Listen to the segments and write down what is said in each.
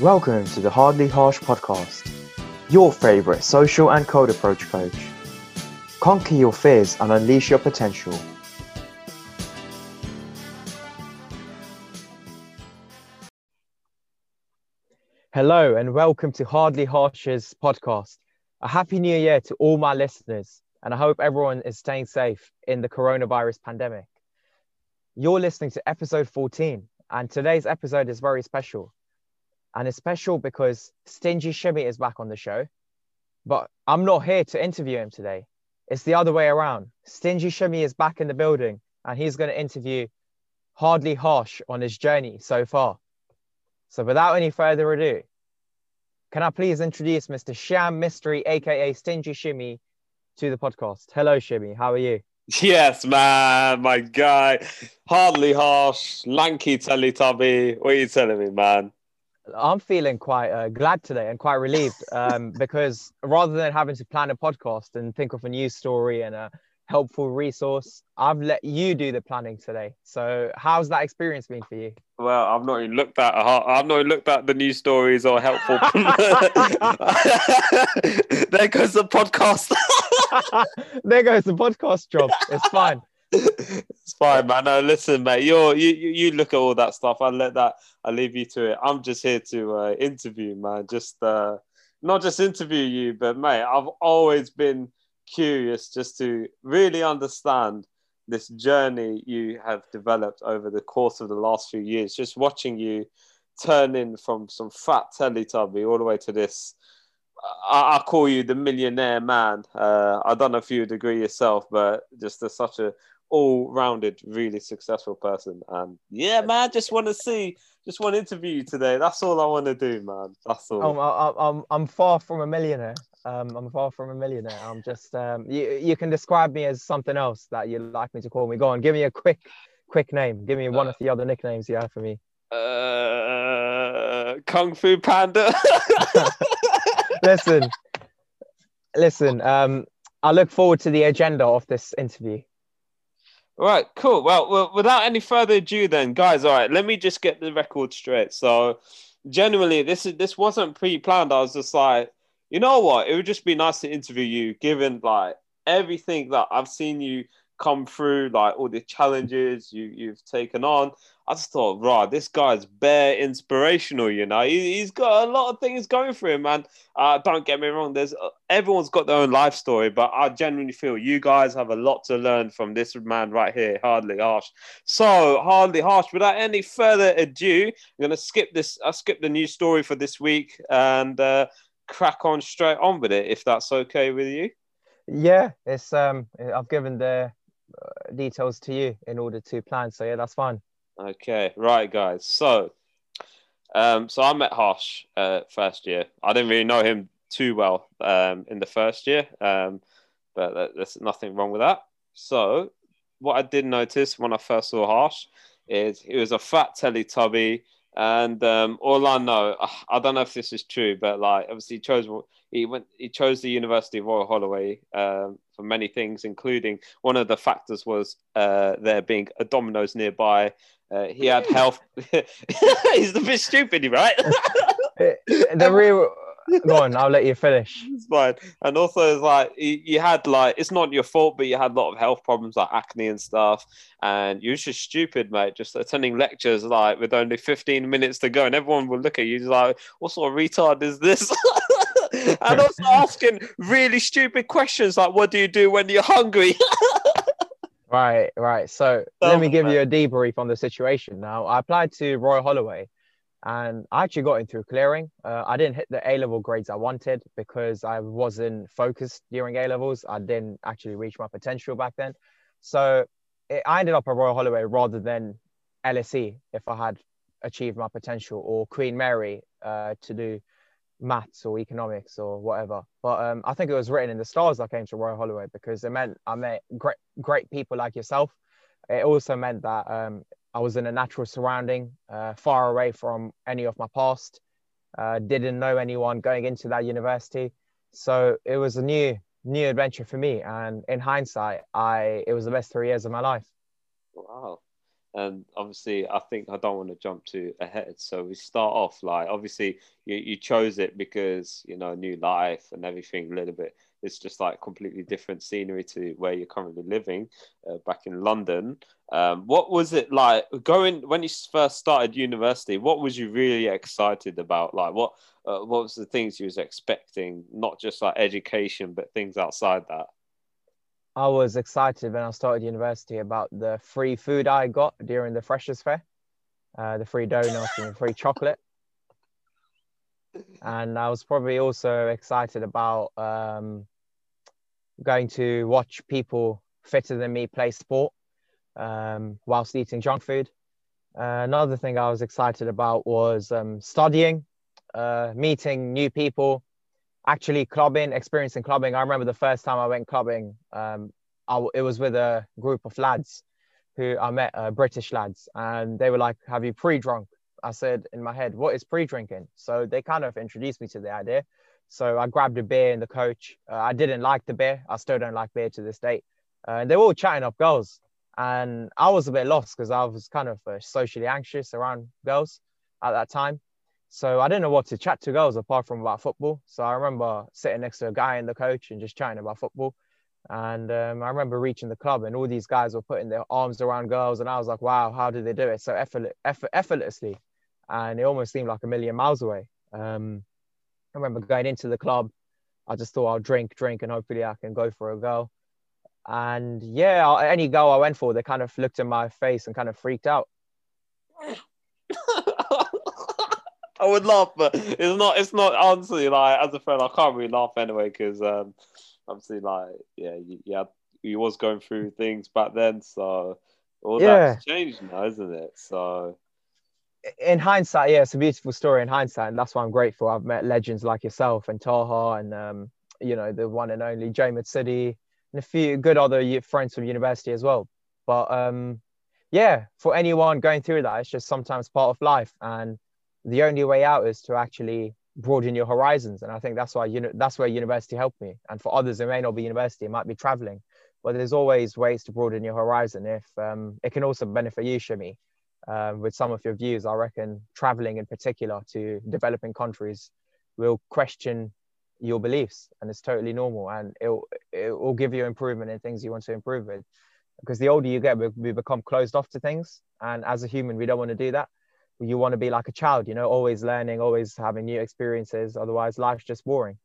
Welcome to the Hardly Harsh podcast, your favorite social and cold approach coach. Conquer your fears and unleash your potential. Hello, and welcome to Hardly Harsh's podcast. A happy new year to all my listeners, and I hope everyone is staying safe in the coronavirus pandemic. You're listening to episode 14, and today's episode is very special and it's special because Stingy Shimmy is back on the show, but I'm not here to interview him today. It's the other way around. Stingy Shimmy is back in the building and he's going to interview Hardly Harsh on his journey so far. So without any further ado, can I please introduce Mr. Sham Mystery, aka Stingy Shimmy, to the podcast? Hello, Shimmy. How are you? Yes, man, my guy. Hardly harsh, lanky Teletubby. What are you telling me, man? I'm feeling quite uh, glad today and quite relieved um, because rather than having to plan a podcast and think of a news story and a helpful resource, I've let you do the planning today. So, how's that experience been for you? Well, I've not even looked at I've not even looked at the news stories or helpful. there goes the podcast. there goes the podcast job. It's fine it's fine, man. No, listen, mate. You're you you look at all that stuff. I let that. I leave you to it. I'm just here to uh, interview, man. Just uh, not just interview you, but mate, I've always been curious just to really understand this journey you have developed over the course of the last few years. Just watching you turn in from some fat Teletubby all the way to this. I, I call you the millionaire man. Uh, I don't know if you would agree yourself, but just a, such a all-rounded, really successful person. And yeah, man, just want to see, just want to interview you today. That's all I want to do, man. That's all. I'm, I'm, I'm far from a millionaire. Um, I'm far from a millionaire. I'm just, um, you, you can describe me as something else that you'd like me to call me. Go on, give me a quick, quick name. Give me one uh, of the other nicknames you have for me. Uh, Kung Fu Panda. listen, listen. Um, I look forward to the agenda of this interview. All right, cool. Well, well, without any further ado, then, guys. All right, let me just get the record straight. So, generally, this is this wasn't pre-planned. I was just like, you know what? It would just be nice to interview you, given like everything that I've seen you come through, like all the challenges you you've taken on. I just thought, right, this guy's bare inspirational. You know, he, has got a lot of things going for him, man. Uh, don't get me wrong. There's uh, everyone's got their own life story, but I genuinely feel you guys have a lot to learn from this man right here, Hardly Harsh. So, Hardly Harsh. Without any further ado, I'm gonna skip this. I skip the news story for this week and uh, crack on straight on with it, if that's okay with you. Yeah, it's um, I've given the uh, details to you in order to plan. So yeah, that's fine. Okay, right, guys. So, um, so I met Harsh uh, first year. I didn't really know him too well um, in the first year, um, but there's nothing wrong with that. So, what I did notice when I first saw Harsh is he was a fat Teletubby, and um, all I know, I don't know if this is true, but like obviously he chose he went he chose the University of Royal Holloway um, for many things, including one of the factors was uh, there being a Domino's nearby uh, he had health. He's a bit stupid, right? the real. Go on, I'll let you finish. It's fine. And also, it's like you, you, had like it's not your fault, but you had a lot of health problems like acne and stuff. And you were just stupid, mate. Just attending lectures like with only 15 minutes to go, and everyone would look at you like, "What sort of retard is this?" and also asking really stupid questions like, "What do you do when you're hungry?" Right, right. So oh, let me give man. you a debrief on the situation. Now, I applied to Royal Holloway and I actually got in through clearing. Uh, I didn't hit the A level grades I wanted because I wasn't focused during A levels. I didn't actually reach my potential back then. So it, I ended up at Royal Holloway rather than LSE if I had achieved my potential or Queen Mary uh, to do maths or economics or whatever. But um, I think it was written in the stars I came to Royal Holloway because it meant I met great great people like yourself. It also meant that um, I was in a natural surrounding, uh, far away from any of my past. Uh, didn't know anyone going into that university, so it was a new new adventure for me. And in hindsight, I it was the best three years of my life. Wow. and obviously I think I don't want to jump too ahead. So we start off like obviously you, you chose it because you know new life and everything a little bit. It's just like completely different scenery to where you're currently living, uh, back in London. Um, what was it like going when you first started university? What was you really excited about? Like what uh, what was the things you was expecting? Not just like education, but things outside that. I was excited when I started university about the free food I got during the Freshers Fair, uh, the free donuts and the free chocolate. And I was probably also excited about um, going to watch people fitter than me play sport um, whilst eating junk food. Uh, another thing I was excited about was um, studying, uh, meeting new people, actually clubbing, experiencing clubbing. I remember the first time I went clubbing, um, I, it was with a group of lads who I met, uh, British lads, and they were like, "Have you pre-drunk?" I said in my head, "What is pre-drinking?" So they kind of introduced me to the idea. So I grabbed a beer in the coach. Uh, I didn't like the beer. I still don't like beer to this day. Uh, and they were all chatting up girls, and I was a bit lost because I was kind of uh, socially anxious around girls at that time. So I didn't know what to chat to girls apart from about football. So I remember sitting next to a guy in the coach and just chatting about football. And um, I remember reaching the club and all these guys were putting their arms around girls. And I was like, wow, how did they do it so effort, effort, effortlessly? And it almost seemed like a million miles away. Um, I remember going into the club. I just thought I'll drink, drink, and hopefully I can go for a girl. And yeah, any girl I went for, they kind of looked in my face and kind of freaked out. I would laugh, but it's not. It's not honestly like as a friend, I can't really laugh anyway because um, obviously, like yeah, you, you, had, you was going through things back then, so all yeah. that's changed now, isn't it? So in hindsight, yeah, it's a beautiful story in hindsight, and that's why I'm grateful. I've met legends like yourself and Taha, and um, you know the one and only Jamie City, and a few good other friends from university as well. But um, yeah, for anyone going through that, it's just sometimes part of life, and the only way out is to actually broaden your horizons. And I think that's why you know that's where university helped me. And for others, it may not be university, it might be traveling, but there's always ways to broaden your horizon. If um, it can also benefit you, Shami, um, with some of your views, I reckon traveling in particular to developing countries will question your beliefs, and it's totally normal, and it it will give you improvement in things you want to improve with. Because the older you get, we, we become closed off to things, and as a human, we don't want to do that you want to be like a child, you know, always learning, always having new experiences. Otherwise, life's just boring.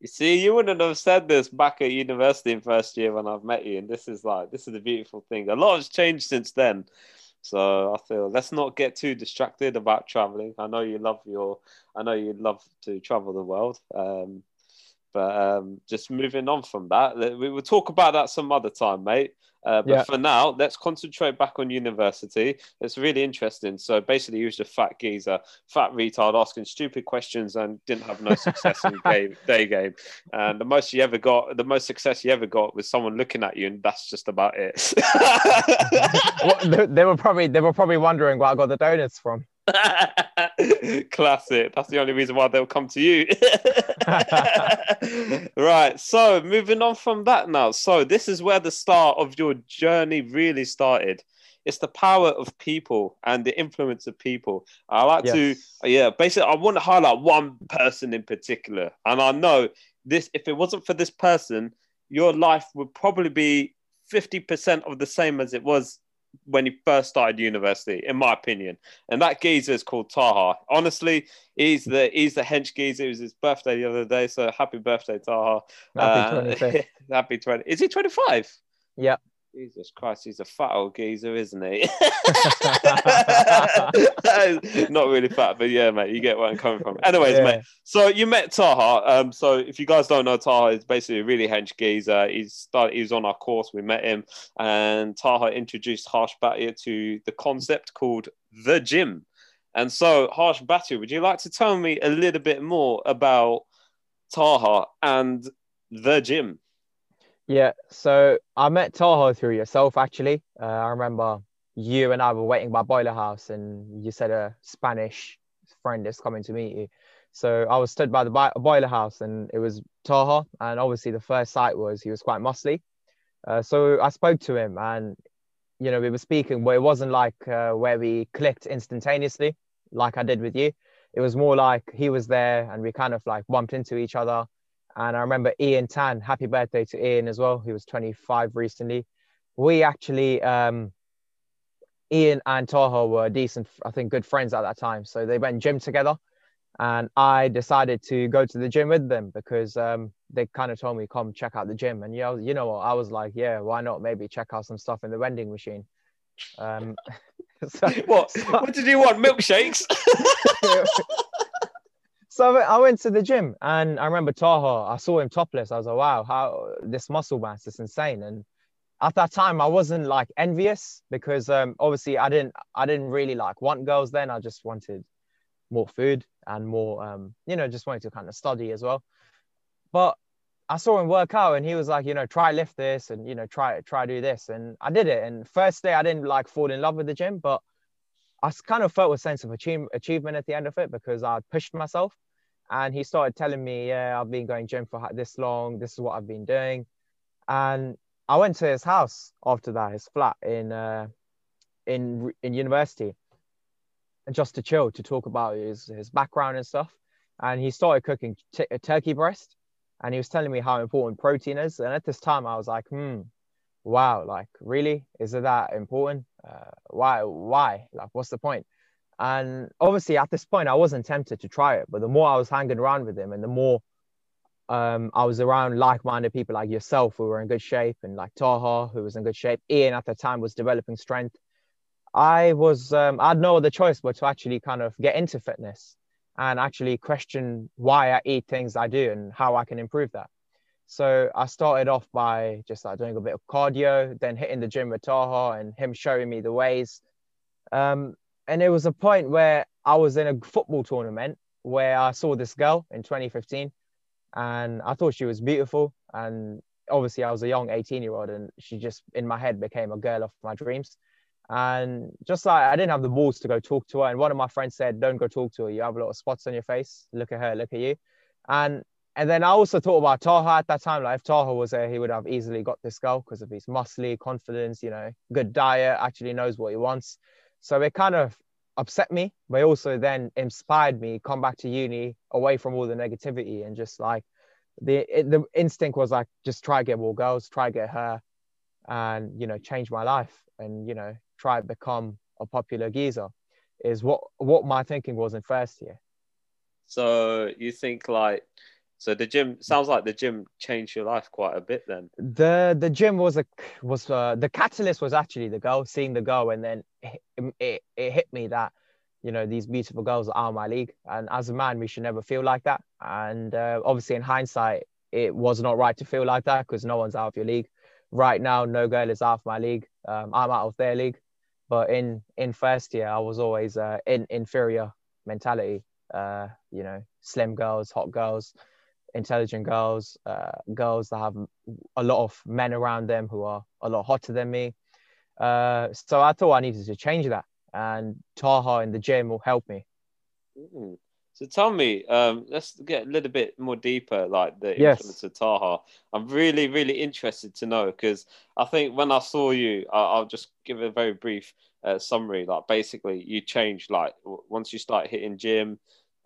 You see, you wouldn't have said this back at university in first year when I've met you, and this is like this is the beautiful thing. A lot has changed since then, so I feel let's not get too distracted about traveling. I know you love your, I know you love to travel the world, um, but um, just moving on from that, we will talk about that some other time, mate. Uh, but yeah. for now, let's concentrate back on university. It's really interesting. So basically, he was a fat geezer, fat retard, asking stupid questions and didn't have no success in game, day game. And the most you ever got, the most success you ever got was someone looking at you, and that's just about it. well, they, they were probably they were probably wondering where I got the donuts from. Classic. That's the only reason why they'll come to you. right. So, moving on from that now. So, this is where the start of your journey really started. It's the power of people and the influence of people. I like yes. to, yeah, basically, I want to highlight one person in particular. And I know this, if it wasn't for this person, your life would probably be 50% of the same as it was when he first started university, in my opinion. And that geezer is called Taha. Honestly, he's the he's the hench geezer. It was his birthday the other day, so happy birthday, Taha. Happy uh, happy twenty. Is he twenty five? Yeah. Jesus Christ, he's a fat old geezer, isn't he? Not really fat, but yeah, mate, you get where I'm coming from. Anyways, yeah. mate, so you met Taha. Um, so if you guys don't know, Taha is basically a really hench geezer. He's started, he was on our course, we met him, and Taha introduced Harsh Bhatia to the concept called the gym. And so, Harsh Bhatia, would you like to tell me a little bit more about Taha and the gym? Yeah, so I met Taha through yourself actually. Uh, I remember you and I were waiting by Boiler House, and you said a Spanish friend is coming to meet you. So I was stood by the Boiler House, and it was Taha. And obviously, the first sight was he was quite muscly. Uh, so I spoke to him, and you know, we were speaking, but it wasn't like uh, where we clicked instantaneously, like I did with you. It was more like he was there and we kind of like bumped into each other. And I remember Ian Tan, happy birthday to Ian as well. He was 25 recently. We actually, um, Ian and Taha were decent, I think, good friends at that time. So they went gym together. And I decided to go to the gym with them because um, they kind of told me, come check out the gym. And yeah, you know what? I was like, yeah, why not? Maybe check out some stuff in the vending machine. Um, so, what? So, what did you want? Milkshakes? so I went to the gym and I remember Taha, I saw him topless. I was like, wow, how this muscle mass is insane. And at that time, I wasn't like envious because um, obviously I didn't, I didn't really like want girls then. I just wanted more food and more, um, you know, just wanted to kind of study as well. But I saw him work out and he was like, you know, try lift this and, you know, try, try do this. And I did it. And first day I didn't like fall in love with the gym, but I kind of felt a sense of achieve, achievement at the end of it because I pushed myself. And he started telling me, yeah, I've been going gym for this long. This is what I've been doing. And I went to his house after that, his flat in, uh, in, in university just to chill, to talk about his, his background and stuff. And he started cooking t- turkey breast and he was telling me how important protein is. And at this time, I was like, hmm, wow, like really, is it that important? Uh, why, why? Like, what's the point? And obviously, at this point, I wasn't tempted to try it. But the more I was hanging around with him, and the more um, I was around like-minded people like yourself, who were in good shape, and like Taha, who was in good shape. Ian at the time was developing strength. I was, um, I had no other choice but to actually kind of get into fitness and actually question why I eat things I do and how I can improve that. So I started off by just like doing a bit of cardio, then hitting the gym with Taha and him showing me the ways. Um, and it was a point where I was in a football tournament where I saw this girl in 2015 and I thought she was beautiful. And obviously I was a young 18 year old and she just in my head became a girl of my dreams. And just like I didn't have the balls to go talk to her. And one of my friends said, Don't go talk to her. You have a lot of spots on your face. Look at her, look at you. And and then I also thought about Taha at that time. Like if Taha was there, he would have easily got this girl because of his muscly confidence, you know, good diet, actually knows what he wants. So it kind of upset me, but also then inspired me come back to uni away from all the negativity and just like the the instinct was like just try get more girls, try get her, and you know change my life and you know try become a popular geezer is what what my thinking was in first year. So you think like so the gym sounds like the gym changed your life quite a bit then. The the gym was a was uh, the catalyst was actually the girl seeing the girl and then it, it, it hit me that you know these beautiful girls are my league. And as a man we should never feel like that. And uh, obviously in hindsight it was not right to feel like that because no one's out of your league. Right now no girl is out of my league. Um, i'm out of their league. But in in first year, I was always uh, in inferior mentality. Uh, you know, slim girls, hot girls, intelligent girls, uh, girls that have a lot of men around them who are a lot hotter than me. Uh, so I thought I needed to change that, and Taha in the gym will help me. Mm. So tell me, um, let's get a little bit more deeper, like the influence yes. of Taha. I'm really, really interested to know because I think when I saw you, I, will just give a very brief uh, summary. Like basically, you changed. Like once you start hitting gym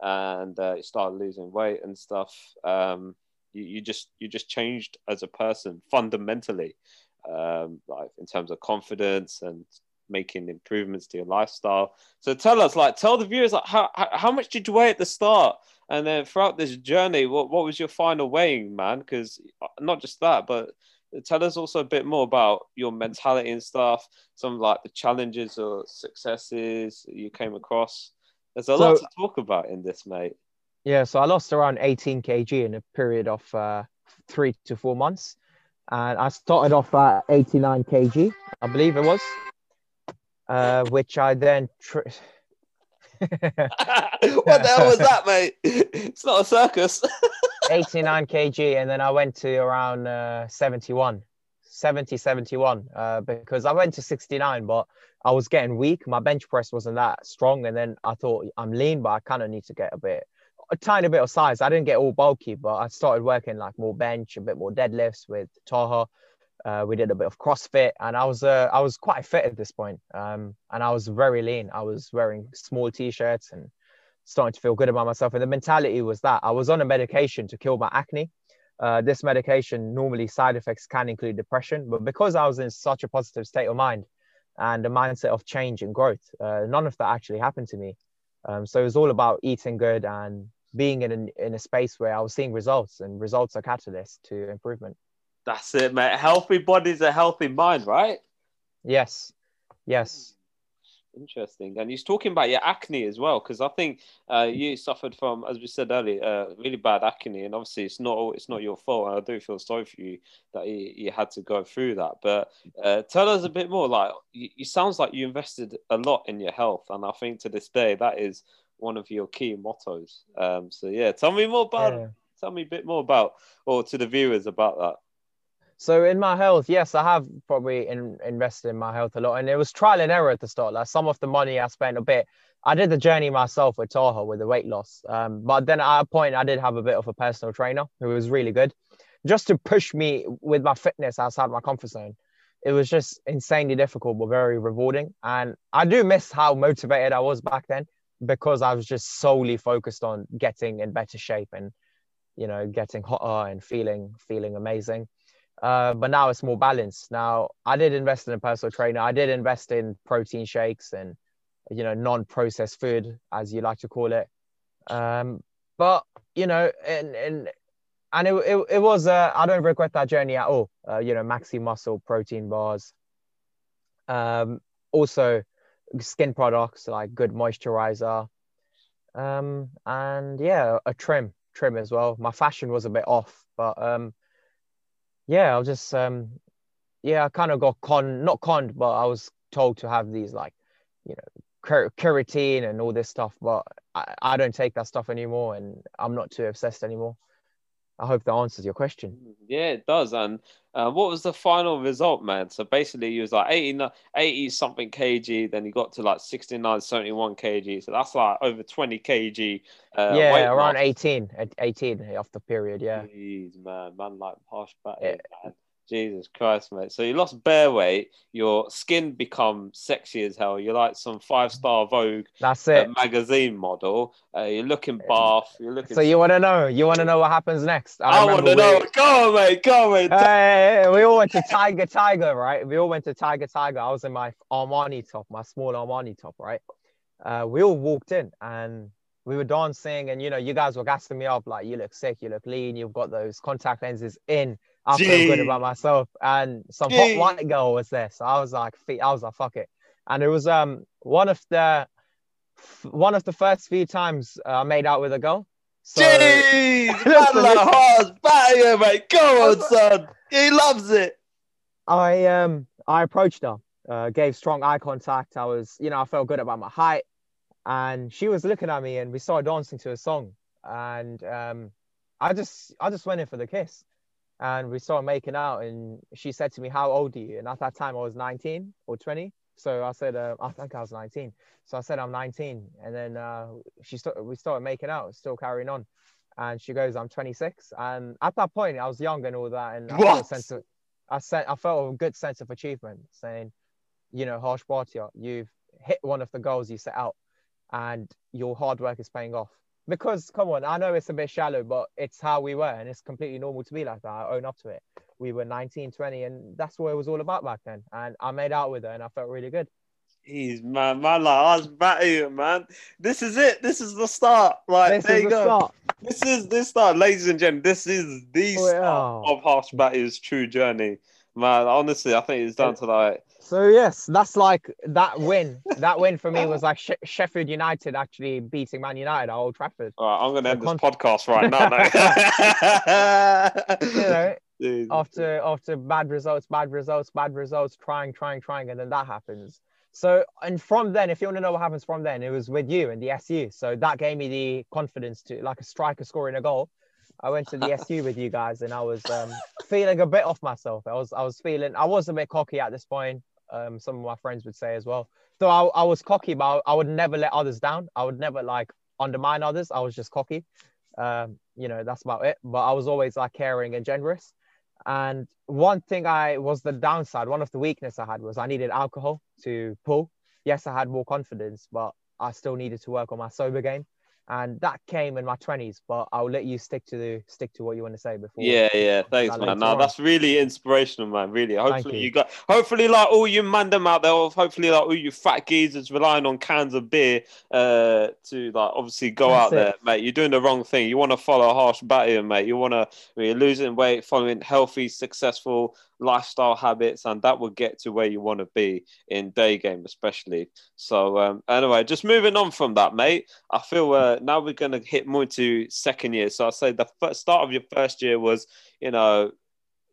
and uh, you started losing weight and stuff, um, you, you just you just changed as a person fundamentally, um, like in terms of confidence and making improvements to your lifestyle. So tell us, like, tell the viewers, like, how how much did you weigh at the start, and then throughout this journey, what what was your final weighing, man? Because uh, not just that, but tell us also a bit more about your mentality and stuff. Some like the challenges or successes you came across. There's a so, lot to talk about in this, mate. Yeah, so I lost around 18 kg in a period of uh, three to four months. And I started off at 89 kg, I believe it was uh, which I then. Tr- what the hell was that, mate? It's not a circus. 89 kg, and then I went to around uh, 71, 70, 71, uh, because I went to 69, but I was getting weak. My bench press wasn't that strong, and then I thought I'm lean, but I kind of need to get a bit, a tiny bit of size. I didn't get all bulky, but I started working like more bench, a bit more deadlifts with Taha. Uh, we did a bit of CrossFit, and I was uh, I was quite fit at this point, um, and I was very lean. I was wearing small t-shirts and starting to feel good about myself. And the mentality was that I was on a medication to kill my acne. Uh, this medication normally side effects can include depression, but because I was in such a positive state of mind and a mindset of change and growth, uh, none of that actually happened to me. Um, so it was all about eating good and being in a, in a space where I was seeing results, and results are catalysts to improvement. That's it, mate. Healthy body's a healthy mind, right? Yes, yes. Interesting. And he's talking about your acne as well, because I think uh, you suffered from, as we said earlier, uh, really bad acne, and obviously it's not it's not your fault. And I do feel sorry for you that you, you had to go through that. But uh, tell us a bit more. Like, it sounds like you invested a lot in your health, and I think to this day that is one of your key mottos. Um, so yeah, tell me more about. Yeah. Tell me a bit more about, or to the viewers about that. So in my health, yes, I have probably in, invested in my health a lot, and it was trial and error at the start. Like some of the money I spent a bit, I did the journey myself with Taha with the weight loss. Um, but then at a point, I did have a bit of a personal trainer who was really good, just to push me with my fitness outside my comfort zone. It was just insanely difficult, but very rewarding. And I do miss how motivated I was back then because I was just solely focused on getting in better shape and, you know, getting hotter and feeling feeling amazing. Uh, but now it's more balanced. Now I did invest in a personal trainer. I did invest in protein shakes and you know non-processed food, as you like to call it. Um, but you know, and and and it, it, it was uh, I don't regret that journey at all. Uh, you know, Maximuscle protein bars. Um, also skin products like good moisturizer. Um, and yeah, a trim, trim as well. My fashion was a bit off, but um, yeah, I was just um, yeah, I kind of got con, not conned, but I was told to have these like, you know, keratin and all this stuff, but I, I don't take that stuff anymore, and I'm not too obsessed anymore. I hope that answers your question. Yeah, it does. And uh, what was the final result, man? So basically, he was like 80, 80 something kg, then he got to like 69, 71 kg. So that's like over 20 kg. Uh, yeah, around 18, 18 off the period. Yeah. Jeez, man, man, like Harsh Bhatia, yeah. man. Jesus Christ, mate. So you lost bare weight. Your skin become sexy as hell. You're like some five star Vogue That's it. Uh, magazine model. Uh, you're looking buff. You're looking. So you want to know? You want to know what happens next? I, I want to know. Go on, mate. Go on, mate. Hey, we all went to Tiger Tiger, right? We all went to Tiger Tiger. I was in my Armani top, my small Armani top, right? Uh, we all walked in and we were dancing, and you know, you guys were gassing me up like, "You look sick. You look lean. You've got those contact lenses in." I Gee. feel good about myself. And some Gee. hot white girl was there. So I was like, I was like, fuck it. And it was um one of the one of the first few times uh, I made out with a girl. So, Jeez, horse fire, mate. Go on, son. He loves it. I um I approached her, uh, gave strong eye contact. I was, you know, I felt good about my height, and she was looking at me, and we started dancing to a song, and um, I just I just went in for the kiss and we started making out and she said to me how old are you? And at that time i was 19 or 20 so i said uh, i think i was 19 so i said i'm 19 and then uh, she st- we started making out still carrying on. And she goes i'm 26 and at that point i was young and all that and I felt, a sense of, I, said, I felt a good sense of achievement saying you know harsh Bhatia, you've hit one of the goals you set out and your hard work is paying off because come on, I know it's a bit shallow, but it's how we were, and it's completely normal to be like that. I own up to it. We were 19, 20, and that's what it was all about back then. And I made out with her, and I felt really good. He's man, man, like I was batting man. This is it. This is the start. Like this there you the go. Start. This is this start, ladies and gentlemen. This is the oh, start yeah. of Harsh Bhatia's true journey, man. Honestly, I think it's down to like so yes, that's like that win. That win for me was like Sheffield United actually beating Man United at Old Trafford. All right, I'm going to end this podcast right now. you know, after after bad results, bad results, bad results, trying, trying, trying, and then that happens. So and from then, if you want to know what happens from then, it was with you and the SU. So that gave me the confidence to like a striker scoring a goal. I went to the SU with you guys, and I was um, feeling a bit off myself. I was I was feeling I was a bit cocky at this point um, some of my friends would say as well. So I, I was cocky, but I would never let others down. I would never like undermine others. I was just cocky. Um, you know, that's about it. But I was always like caring and generous. And one thing I was the downside, one of the weakness I had was I needed alcohol to pull. Yes, I had more confidence, but I still needed to work on my sober game and that came in my 20s but i'll let you stick to the stick to what you want to say before yeah yeah thanks man now that's really inspirational man really hopefully you. you. got hopefully like all you man them out there hopefully like all you fat geezers relying on cans of beer uh to like obviously go that's out it. there mate you're doing the wrong thing you want to follow a harsh batting mate you want to you're losing weight following healthy successful lifestyle habits, and that will get to where you want to be in day game, especially. So, um, anyway, just moving on from that, mate. I feel uh, now we're going to hit more to second year. So, I say the start of your first year was, you know,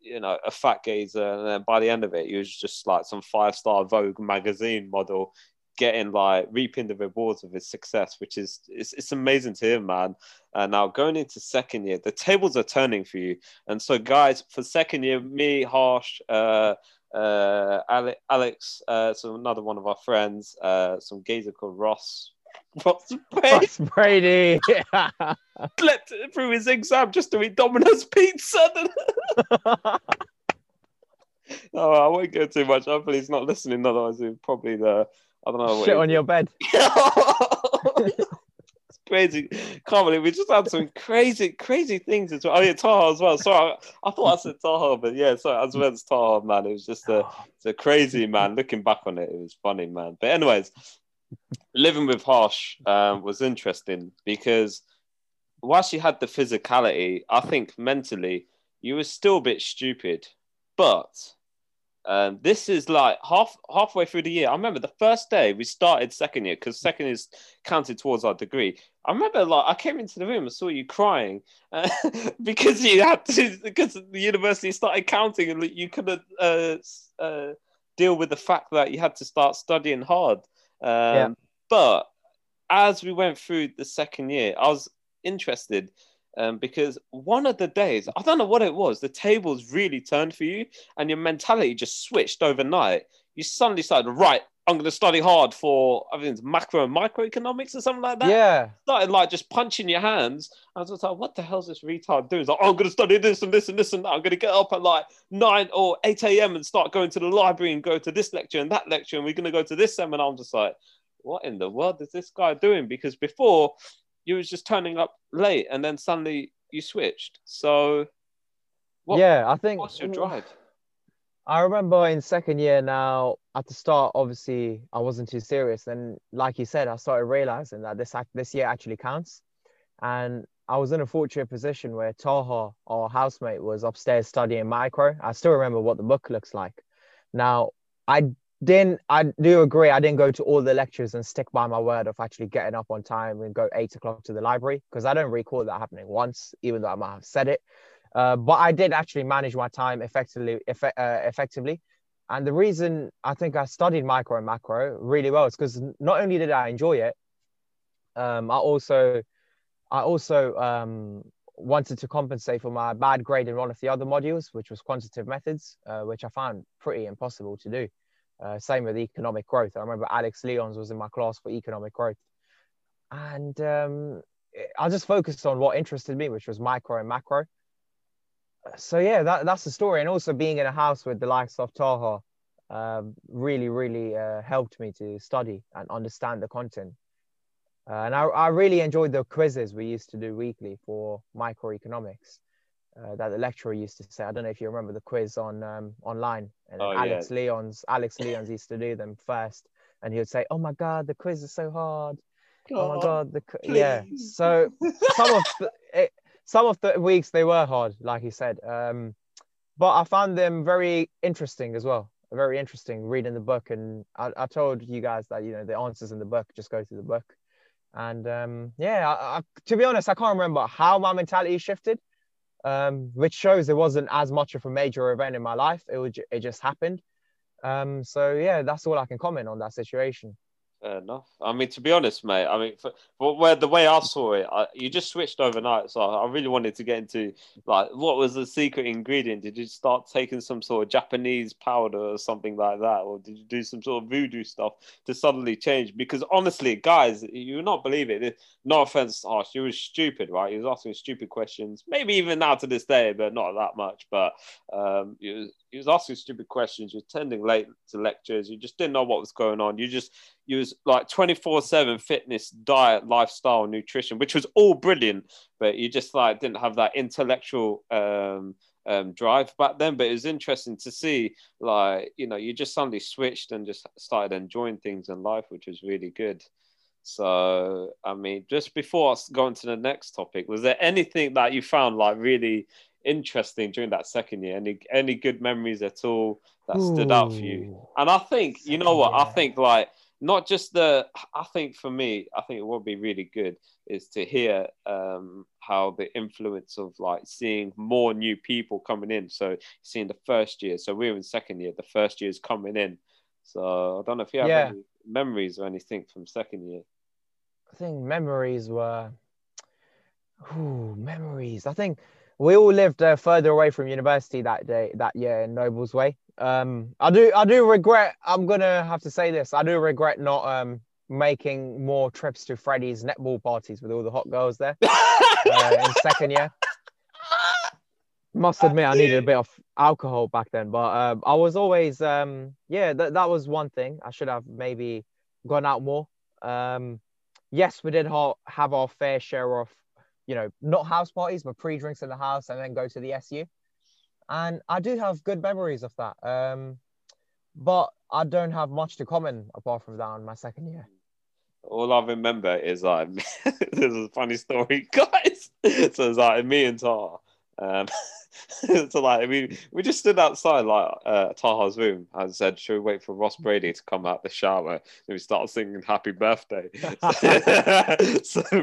you know, a fat gazer, and then by the end of it, you was just like some five star Vogue magazine model getting like reaping the rewards of his success, which is it's, it's amazing to him, man. And now going into second year, the tables are turning for you. And so, guys, for second year, me, Harsh, uh, uh, Alex, uh, so another one of our friends, uh, some geezer called Ross. Ross Brady. Ross Brady. Slept through his exam just to eat Domino's pizza. oh, I won't go too much. Hopefully, he's not listening. Otherwise, he's probably the I don't know. Shit on your bed. it's crazy. Can't believe we just had some crazy, crazy things as well. Oh yeah, Taha as well. Sorry, I, I thought I said Taha, but yeah, sorry, as well as Taha, man. It was just a, it's a crazy man. Looking back on it, it was funny, man. But anyways, living with Harsh um, was interesting because while she had the physicality, I think mentally you were still a bit stupid, but um, this is like half halfway through the year. I remember the first day we started second year because second is counted towards our degree. I remember like I came into the room and saw you crying uh, because you had to because the university started counting and you couldn't uh, uh, deal with the fact that you had to start studying hard. Um, yeah. But as we went through the second year, I was interested um, because one of the days, I don't know what it was, the tables really turned for you and your mentality just switched overnight. You suddenly started, right, I'm going to study hard for, I think it's macro and microeconomics or something like that. Yeah. Started like just punching your hands. I was like, what the hell's this retard doing? Like, oh, I'm going to study this and this and this and that. I'm going to get up at like 9 or 8 a.m. and start going to the library and go to this lecture and that lecture. And we're going to go to this seminar. I'm just like, what in the world is this guy doing? Because before you was just turning up late and then suddenly you switched. So, what, yeah, I think what's your drive? I remember in second year now at the start, obviously I wasn't too serious. And like you said, I started realizing that this this year actually counts. And I was in a fortunate position where Taha, our housemate, was upstairs studying micro. I still remember what the book looks like. Now, I then I do agree. I didn't go to all the lectures and stick by my word of actually getting up on time and go eight o'clock to the library because I don't recall that happening once, even though I might have said it. Uh, but I did actually manage my time effectively. Effect, uh, effectively, and the reason I think I studied micro and macro really well is because not only did I enjoy it, um, I also, I also um, wanted to compensate for my bad grade in one of the other modules, which was quantitative methods, uh, which I found pretty impossible to do. Uh, same with economic growth. I remember Alex Leons was in my class for economic growth. And um, I just focused on what interested me, which was micro and macro. So yeah, that, that's the story. And also being in a house with the likes of Taha um, really, really uh, helped me to study and understand the content. Uh, and I, I really enjoyed the quizzes we used to do weekly for microeconomics uh, that the lecturer used to say. I don't know if you remember the quiz on um, online. And oh, Alex yeah. Leons, Alex Leons used to do them first, and he would say, "Oh my God, the quiz is so hard. Oh, oh my God, the please. yeah." So some of the, it, some of the weeks they were hard, like he said, um, but I found them very interesting as well. Very interesting reading the book, and I, I told you guys that you know the answers in the book. Just go through the book, and um, yeah, I, I, to be honest, I can't remember how my mentality shifted um, which shows it wasn't as much of a major event in my life. It was, it just happened. Um, so yeah, that's all I can comment on that situation. Fair enough. I mean, to be honest, mate. I mean, for, for where the way I saw it, I, you just switched overnight. So I really wanted to get into like what was the secret ingredient? Did you start taking some sort of Japanese powder or something like that, or did you do some sort of voodoo stuff to suddenly change? Because honestly, guys, you will not believe it. No offense, Harsh, you was stupid, right? He was asking stupid questions. Maybe even now to this day, but not that much. But um, was, he was asking stupid questions. You're attending late to lectures. You just didn't know what was going on. You just you was like 24 7 fitness, diet, lifestyle, nutrition, which was all brilliant, but you just like didn't have that intellectual um, um, drive back then. But it was interesting to see, like, you know, you just suddenly switched and just started enjoying things in life, which was really good. So, I mean, just before going to the next topic, was there anything that you found like really interesting during that second year? Any any good memories at all that Ooh. stood out for you? And I think, you know what, I think like not just the i think for me i think it would be really good is to hear um, how the influence of like seeing more new people coming in so seeing the first year so we're in second year the first year is coming in so i don't know if you have yeah. any memories or anything from second year i think memories were Ooh, memories i think we all lived uh, further away from university that day that year in Nobles Way. Um, I do I do regret. I'm gonna have to say this. I do regret not um, making more trips to Freddie's netball parties with all the hot girls there uh, in second year. Must admit, I needed a bit of alcohol back then, but um, I was always um, yeah. That that was one thing. I should have maybe gone out more. Um, yes, we did ha- have our fair share of you know, not house parties, but pre-drinks in the house and then go to the SU. And I do have good memories of that. Um, but I don't have much to comment apart from that on my second year. All I remember is like this is a funny story, guys. so it's like me and Tar. Um, so like we we just stood outside like uh, Taha's room and said, "Should we wait for Ross Brady to come out the shower?" And we started singing "Happy Birthday." so I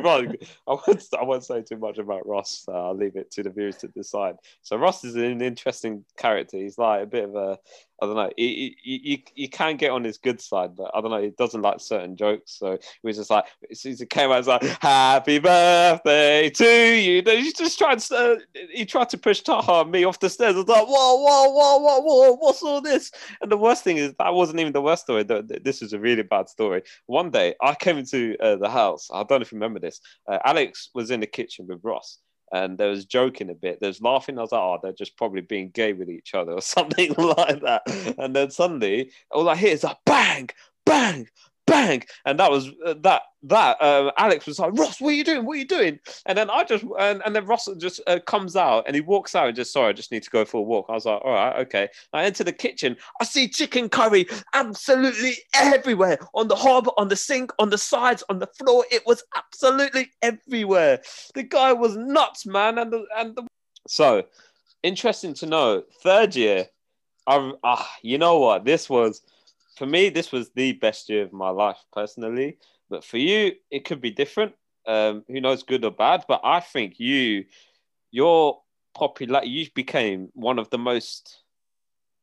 won't I won't say too much about Ross. Uh, I'll leave it to the viewers to decide. So Ross is an interesting character. He's like a bit of a I don't know. You, you can get on his good side, but I don't know. He doesn't like certain jokes. So he was just like, as soon as it came out, it's like, happy birthday to you. He just tried to, uh, he tried to push Taha me off the stairs. I was like, whoa, whoa, whoa, whoa, whoa, what's all this? And the worst thing is, that wasn't even the worst story. This is a really bad story. One day, I came into uh, the house. I don't know if you remember this. Uh, Alex was in the kitchen with Ross and there was joking a bit. There's laughing. I was like, oh, they're just probably being gay with each other or something like that. And then suddenly, all I hear is a bang, bang, bang, and that was uh, that that uh, Alex was like, Ross, what are you doing? What are you doing? And then I just and, and then Ross just uh, comes out and he walks out and just sorry, I just need to go for a walk. I was like, all right, okay. I enter the kitchen. I see chicken curry absolutely everywhere on the hob, on the sink, on the sides, on the floor. It was absolutely everywhere. The guy was nuts, man. And the, and the... so interesting to know. Third year, I ah, you know what? This was for me, this was the best year of my life personally. But for you, it could be different. Um, who knows, good or bad? But I think you, your popular, you became one of the most.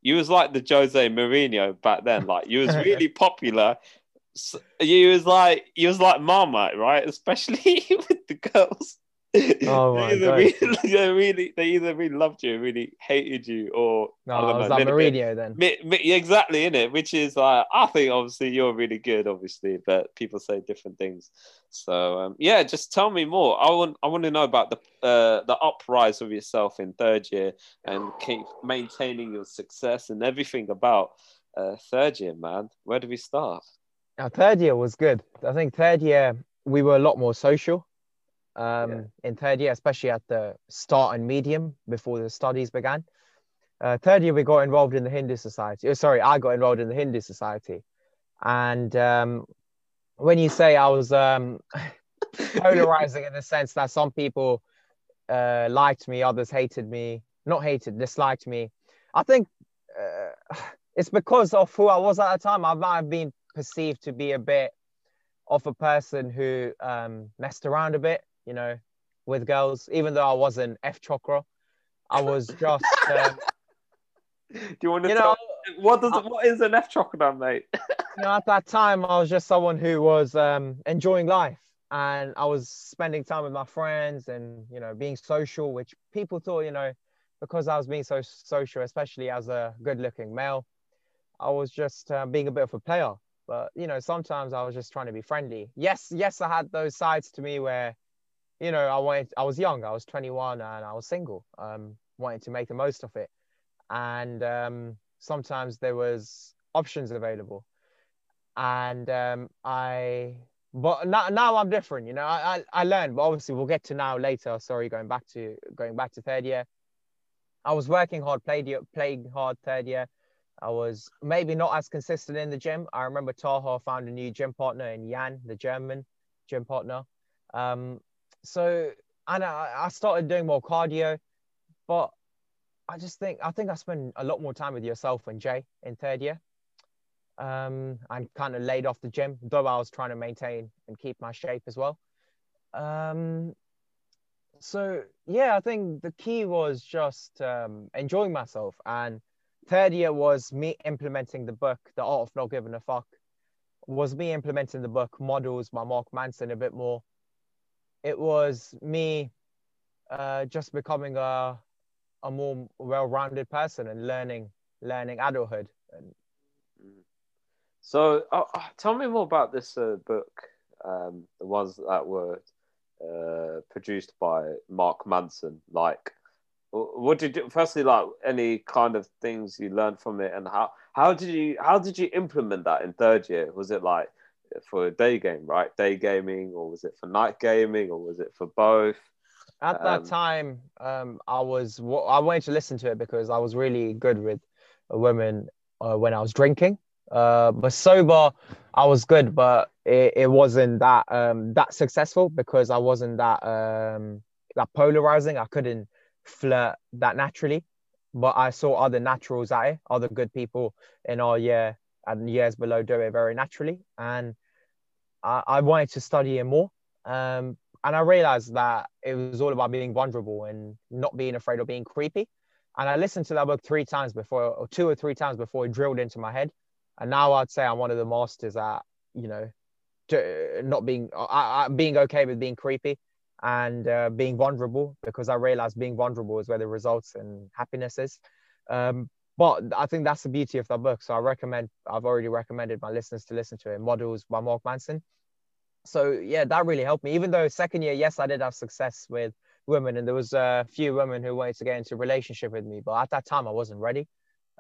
You was like the Jose Mourinho back then. Like you was really popular. You was like you was like Marmite, right? Especially with the girls. Oh my they, either God. Really, they really, they either really loved you, really hated you, or no, I was like Mourinho then. exactly in it, which is like I think obviously you're really good, obviously, but people say different things. So um, yeah, just tell me more. I want I want to know about the uh, the uprise of yourself in third year and keep maintaining your success and everything about uh, third year, man. Where do we start? Our third year was good. I think third year we were a lot more social um, yeah. in third year, especially at the start and medium before the studies began. Uh, third year, we got involved in the Hindu Society. Oh, sorry, I got involved in the Hindu Society. And um, when you say I was um, polarizing in the sense that some people uh, liked me, others hated me, not hated, disliked me, I think uh, it's because of who I was at the time. I might have been perceived to be a bit of a person who um, messed around a bit you know, with girls, even though I wasn't F chakra. I was just. Um, Do you want to? You know, what does what is an F crocodile, mate? you know, at that time, I was just someone who was um, enjoying life, and I was spending time with my friends, and you know, being social, which people thought, you know, because I was being so social, especially as a good-looking male, I was just uh, being a bit of a player. But you know, sometimes I was just trying to be friendly. Yes, yes, I had those sides to me where, you know, I wanted. I was young. I was 21 and I was single. Um, wanting to make the most of it, and um, sometimes there was options available, and um, I. But now, now I'm different. You know, I, I I learned. But obviously, we'll get to now later. Sorry, going back to going back to third year. I was working hard, played playing hard third year I was maybe not as consistent in the gym. I remember Taha found a new gym partner in Jan, the German gym partner. Um, so and I, I started doing more cardio, but I just think I think I spent a lot more time with yourself and Jay in third year. Um, and kind of laid off the gym, though I was trying to maintain and keep my shape as well. Um, so yeah, I think the key was just um, enjoying myself and third year was me implementing the book, The Art of Not Giving a Fuck. Was me implementing the book Models by Mark Manson a bit more. It was me uh, just becoming a a more well-rounded person and learning learning adulthood. So, uh, uh, tell me more about this uh, book, um, the ones that were uh, produced by Mark Manson. Like, what did you firstly like any kind of things you learned from it and how how did you how did you implement that in third year was it like for a day game right day gaming or was it for night gaming or was it for both at that um, time um, i was i wanted to listen to it because i was really good with women uh, when i was drinking uh, but sober i was good but it, it wasn't that um, that successful because i wasn't that um, that polarizing i couldn't flirt that naturally. But I saw other naturals at it, other good people in our year and years below do it very naturally. And I, I wanted to study it more. Um, and I realized that it was all about being vulnerable and not being afraid of being creepy. And I listened to that book three times before, or two or three times before it drilled into my head. And now I'd say I'm one of the masters at, you know, to not being, being okay with being creepy and uh, being vulnerable because I realized being vulnerable is where the results and happiness is. Um, but I think that's the beauty of the book. So I recommend, I've already recommended my listeners to listen to it, Models by Mark Manson. So yeah, that really helped me. Even though second year, yes, I did have success with women and there was a few women who wanted to get into a relationship with me, but at that time I wasn't ready.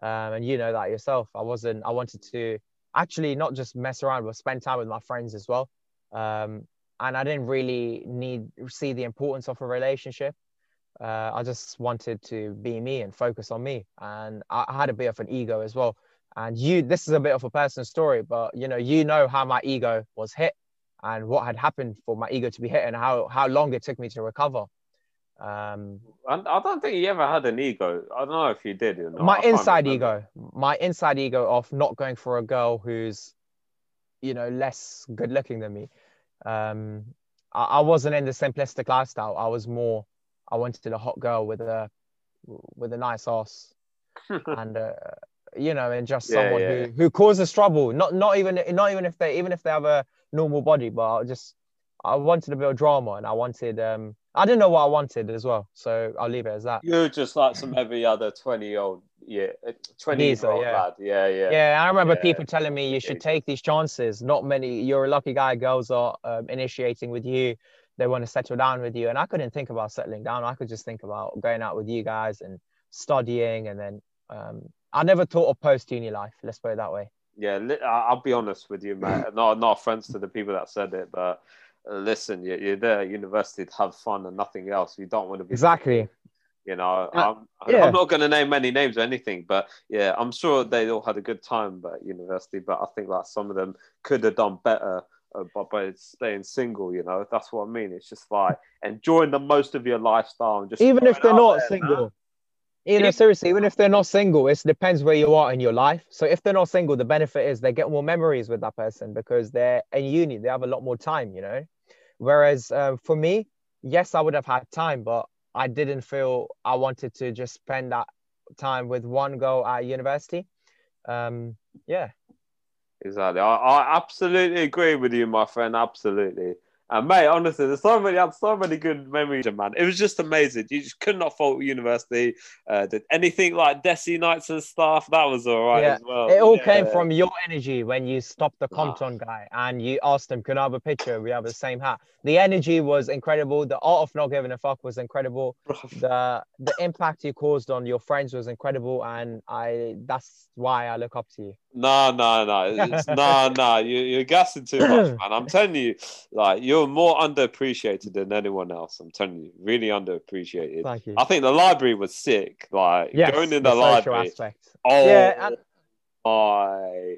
Um, and you know that yourself. I wasn't, I wanted to actually not just mess around, but spend time with my friends as well. Um, and I didn't really need see the importance of a relationship. Uh, I just wanted to be me and focus on me, and I, I had a bit of an ego as well. And you, this is a bit of a personal story, but you know, you know how my ego was hit, and what had happened for my ego to be hit, and how how long it took me to recover. Um, I, don't think you ever had an ego. I don't know if you did. My inside ego, my inside ego of not going for a girl who's, you know, less good looking than me um, I, I wasn't in the simplistic lifestyle. I was more. I wanted a hot girl with a with a nice ass, and uh, you know, and just someone yeah. who who causes trouble. Not not even not even if they even if they have a normal body, but I just I wanted a bit of drama, and I wanted um I didn't know what I wanted as well, so I'll leave it as that. You're just like some every other twenty year old yeah, 20 year old yeah. lad. Yeah, yeah. Yeah, I remember yeah. people telling me you should take these chances. Not many, you're a lucky guy. Girls are um, initiating with you. They want to settle down with you. And I couldn't think about settling down. I could just think about going out with you guys and studying. And then um, I never thought of post uni life. Let's put it that way. Yeah, I'll be honest with you, mate. not, not offense to the people that said it, but uh, listen, you're there at university to have fun and nothing else. You don't want to be exactly you know, uh, I'm, yeah. I'm not going to name any names or anything, but yeah, I'm sure they all had a good time at university. But I think like some of them could have done better uh, by, by staying single. You know, that's what I mean. It's just like enjoying the most of your lifestyle and just even if they're not there, single. You know, seriously, even if they're not single, it depends where you are in your life. So if they're not single, the benefit is they get more memories with that person because they're in uni, they have a lot more time, you know. Whereas uh, for me, yes, I would have had time, but I didn't feel I wanted to just spend that time with one girl at university. um, yeah. Exactly. I, I absolutely agree with you, my friend. Absolutely. And mate, honestly, there's so many, so many good memories, man. It was just amazing. You just could not fault university. Uh, did anything like Desi nights and stuff? That was all right yeah. as well. It all yeah. came from your energy when you stopped the Compton guy and you asked him, "Can I have a picture? We have the same hat." The energy was incredible. The art of not giving a fuck was incredible. the The impact you caused on your friends was incredible, and I that's why I look up to you. No, no, no, no, no. You, you're gassing too much, man. I'm telling you, like you're more underappreciated than anyone else. I'm telling you, really underappreciated. Thank you. I think the library was sick. Like yes, going in the, the library. aspect. Oh Yeah, and- my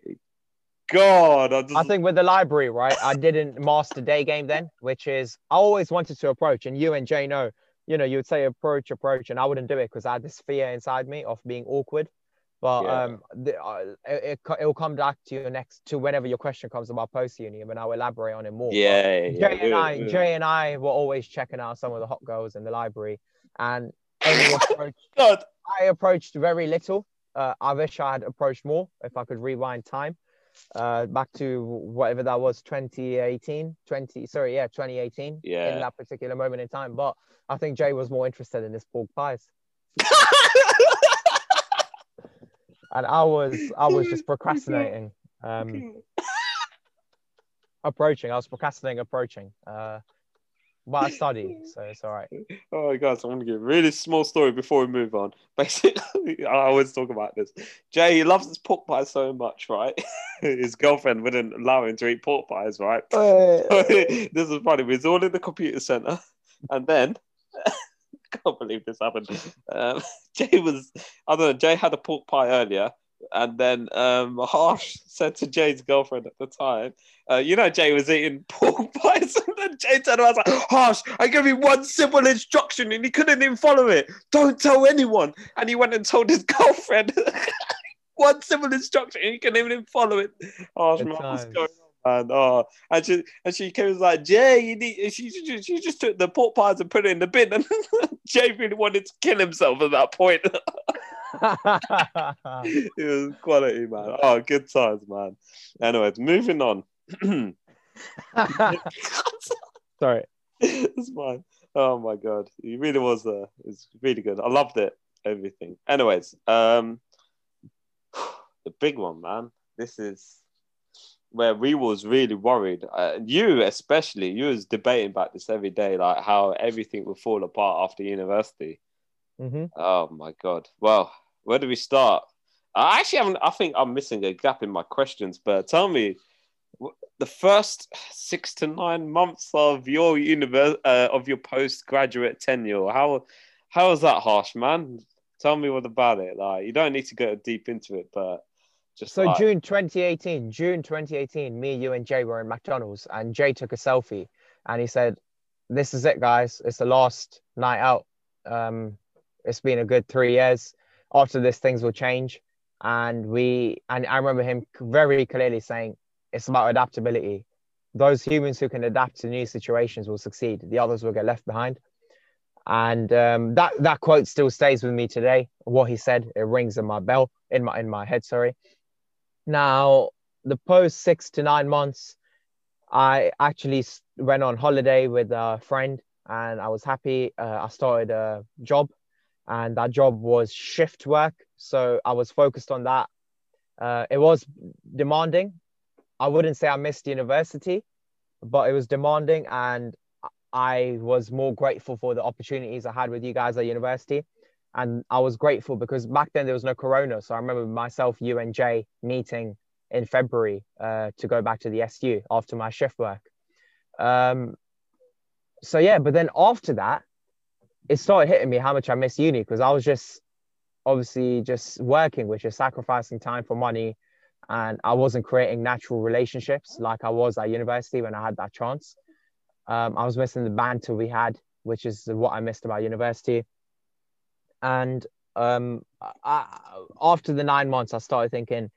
god! I, just, I think with the library, right? I didn't master day game then, which is I always wanted to approach, and you and Jay know, you know, you would say approach, approach, and I wouldn't do it because I had this fear inside me of being awkward. But Yeah. um, the, uh, it, it will come back to you next to whenever your question comes about post union, and I'll elaborate on it more. But yeah, yeah, Jay and yeah, I, yeah. Jay and I were always checking out some of the hot girls in the library, and only approach, God, I approached very little. Uh, I wish I had approached more if I could rewind time uh, back to whatever that was 2018 20 sorry yeah 2018 Yeah. in that particular moment in time but i think jay was more interested in his pork pies and i was i was just procrastinating um approaching i was procrastinating approaching uh but i study so it's all right Oh my god, so I want to give a really small story before we move on. Basically, I always talk about this. Jay, he loves his pork pies so much, right? his girlfriend wouldn't allow him to eat pork pies, right? this is funny. We was all in the computer center, and then can't believe this happened. Um, Jay was, I don't know. Jay had a pork pie earlier, and then um, Harsh said to Jay's girlfriend at the time, uh, "You know, Jay was eating pork pies." and then Jay turned around and was like, "Harsh, I gave him one simple instruction, and he couldn't even follow it. Don't tell anyone." And he went and told his girlfriend. One simple instruction, and he couldn't even follow it. Harsh, Good man, what's going on? Man. Oh, and she and she came like, Jay, you need. She, she, she just took the pork pies and put it in the bin, and Jay really wanted to kill himself at that point. it was quality, man. Oh, good times, man. Anyways, moving on. sorry it's fine. Oh my god, he really was. Uh, it's really good. I loved it. Everything. Anyways, um, the big one, man. This is where we was really worried. Uh, you especially, you was debating about this every day, like how everything would fall apart after university. hmm Oh my god. Well, where do we start? I actually haven't. I think I'm missing a gap in my questions. But tell me, the first six to nine months of your universe uh, of your postgraduate tenure. How how was that harsh, man? Tell me what about it. Like you don't need to go deep into it, but just So like, June 2018, June 2018, me, you, and Jay were in McDonald's, and Jay took a selfie, and he said, "This is it, guys. It's the last night out. Um, it's been a good three years. After this, things will change." And we, and I remember him very clearly saying, "It's about adaptability. Those humans who can adapt to new situations will succeed. The others will get left behind." And um, that that quote still stays with me today. What he said, it rings in my bell, in my in my head. Sorry. Now, the post six to nine months, I actually went on holiday with a friend and I was happy. Uh, I started a job and that job was shift work. So I was focused on that. Uh, it was demanding. I wouldn't say I missed university, but it was demanding and I was more grateful for the opportunities I had with you guys at university and I was grateful because back then there was no corona. So I remember myself, you, and Jay meeting in February uh, to go back to the SU after my shift work. Um, so yeah, but then after that, it started hitting me how much I miss uni because I was just obviously just working, which is sacrificing time for money, and I wasn't creating natural relationships like I was at university when I had that chance. Um, I was missing the banter we had, which is what I missed about university and um, I, after the nine months, I started thinking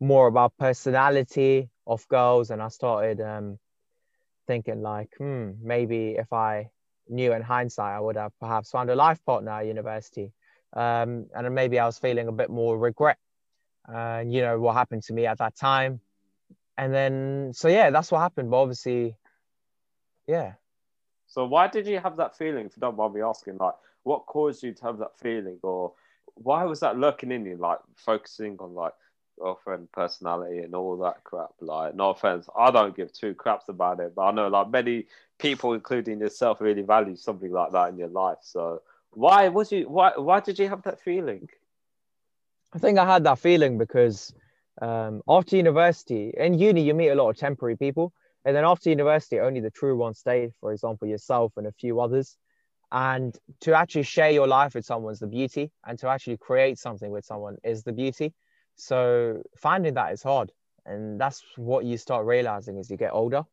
more about personality of girls, and I started um, thinking like, hmm, maybe if I knew in hindsight, I would have perhaps found a life partner at university, um, and maybe I was feeling a bit more regret. and you know what happened to me at that time. And then, so yeah, that's what happened. But obviously, yeah. So why did you have that feeling? If you don't mind me asking, like, what caused you to have that feeling, or why was that lurking in you? Like focusing on like girlfriend personality and all that crap. Like, no offense, I don't give two craps about it, but I know like many people, including yourself, really value something like that in your life. So why was you? Why why did you have that feeling? I think I had that feeling because um, after university, in uni, you meet a lot of temporary people. And then after university, only the true ones stay, for example, yourself and a few others. And to actually share your life with someone is the beauty, and to actually create something with someone is the beauty. So finding that is hard. And that's what you start realizing as you get older.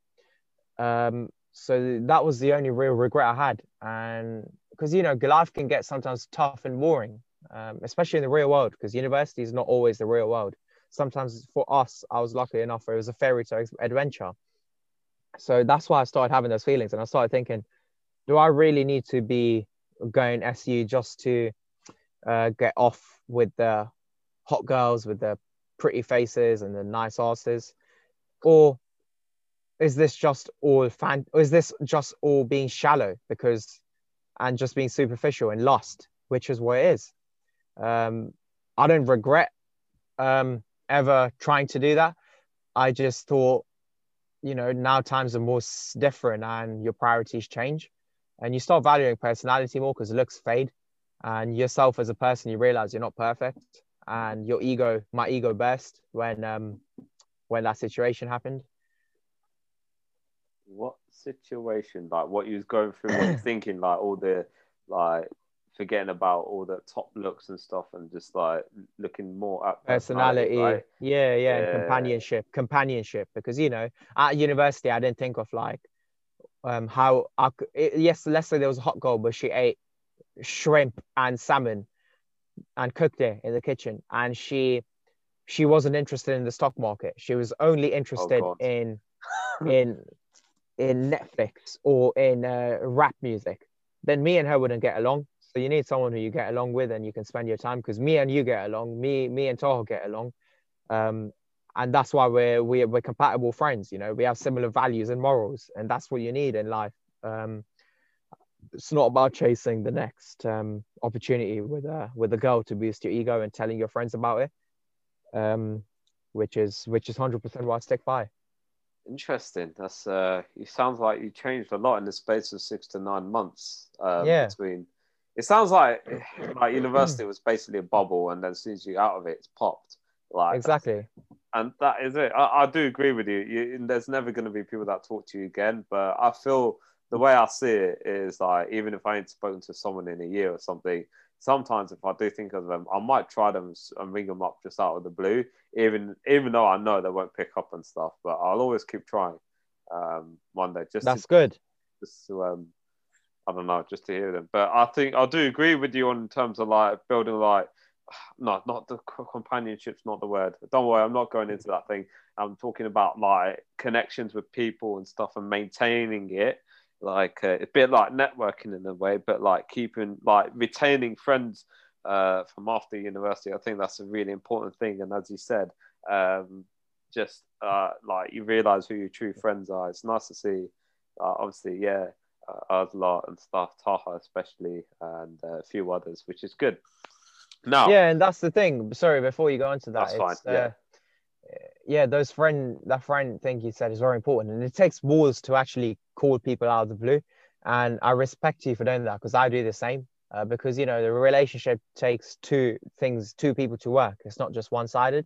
Um, so that was the only real regret I had. And because, you know, life can get sometimes tough and boring, um, especially in the real world, because university is not always the real world. Sometimes for us, I was lucky enough, it was a fairy tale adventure. So that's why I started having those feelings. And I started thinking, do I really need to be going SU just to uh, get off with the hot girls with the pretty faces and the nice asses, or is this just all fan? Or is this just all being shallow because and just being superficial and lost, which is what it is. Um, I don't regret um, ever trying to do that. I just thought, you know, now times are more different and your priorities change, and you start valuing personality more because looks fade, and yourself as a person, you realize you're not perfect, and your ego, my ego burst when um when that situation happened. What situation? Like what you was going through, what thinking, like all the like forgetting about all the top looks and stuff and just like looking more at personality, personality yeah, yeah, yeah, companionship, companionship. Because you know, at university, I didn't think of like um how I could, yes, let's say there was a hot girl, but she ate shrimp and salmon and cooked it in the kitchen. And she she wasn't interested in the stock market. She was only interested oh in in in netflix or in uh, rap music. Then me and her wouldn't get along. So you need someone who you get along with and you can spend your time because me and you get along. Me me and Taha get along. Um, and that's why we're, we're we're compatible friends you know we have similar values and morals and that's what you need in life um, it's not about chasing the next um, opportunity with a with a girl to boost your ego and telling your friends about it, um, which is which is hundred percent why I stick by. Interesting. That's uh, it sounds like you changed a lot in the space of six to nine months. Um, yeah. Between, it sounds like like university was basically a bubble, and then as soon as you out of it, it's popped. Like exactly. And that is it. I, I do agree with you. you there's never going to be people that talk to you again, but I feel the way I see it is like even if I ain't spoken to someone in a year or something, sometimes if I do think of them, I might try them and ring them up just out of the blue, even even though I know they won't pick up and stuff. But I'll always keep trying. Um, one day, just that's to, good. Just to, um, I don't know, just to hear them. But I think I do agree with you on terms of like building like. No, not the companionship's not the word. Don't worry, I'm not going into that thing. I'm talking about like connections with people and stuff and maintaining it like uh, a bit like networking in a way, but like keeping like retaining friends uh, from after university. I think that's a really important thing. And as you said, um, just uh, like you realize who your true friends are. It's nice to see. Uh, obviously, yeah, uh, and stuff, Taha especially, and uh, a few others, which is good. Now, yeah, and that's the thing. Sorry, before you go into that, that's fine. Uh, yeah yeah, those friend that friend thing you said is very important, and it takes balls to actually call people out of the blue. And I respect you for doing that because I do the same. Uh, because you know the relationship takes two things, two people to work. It's not just one sided.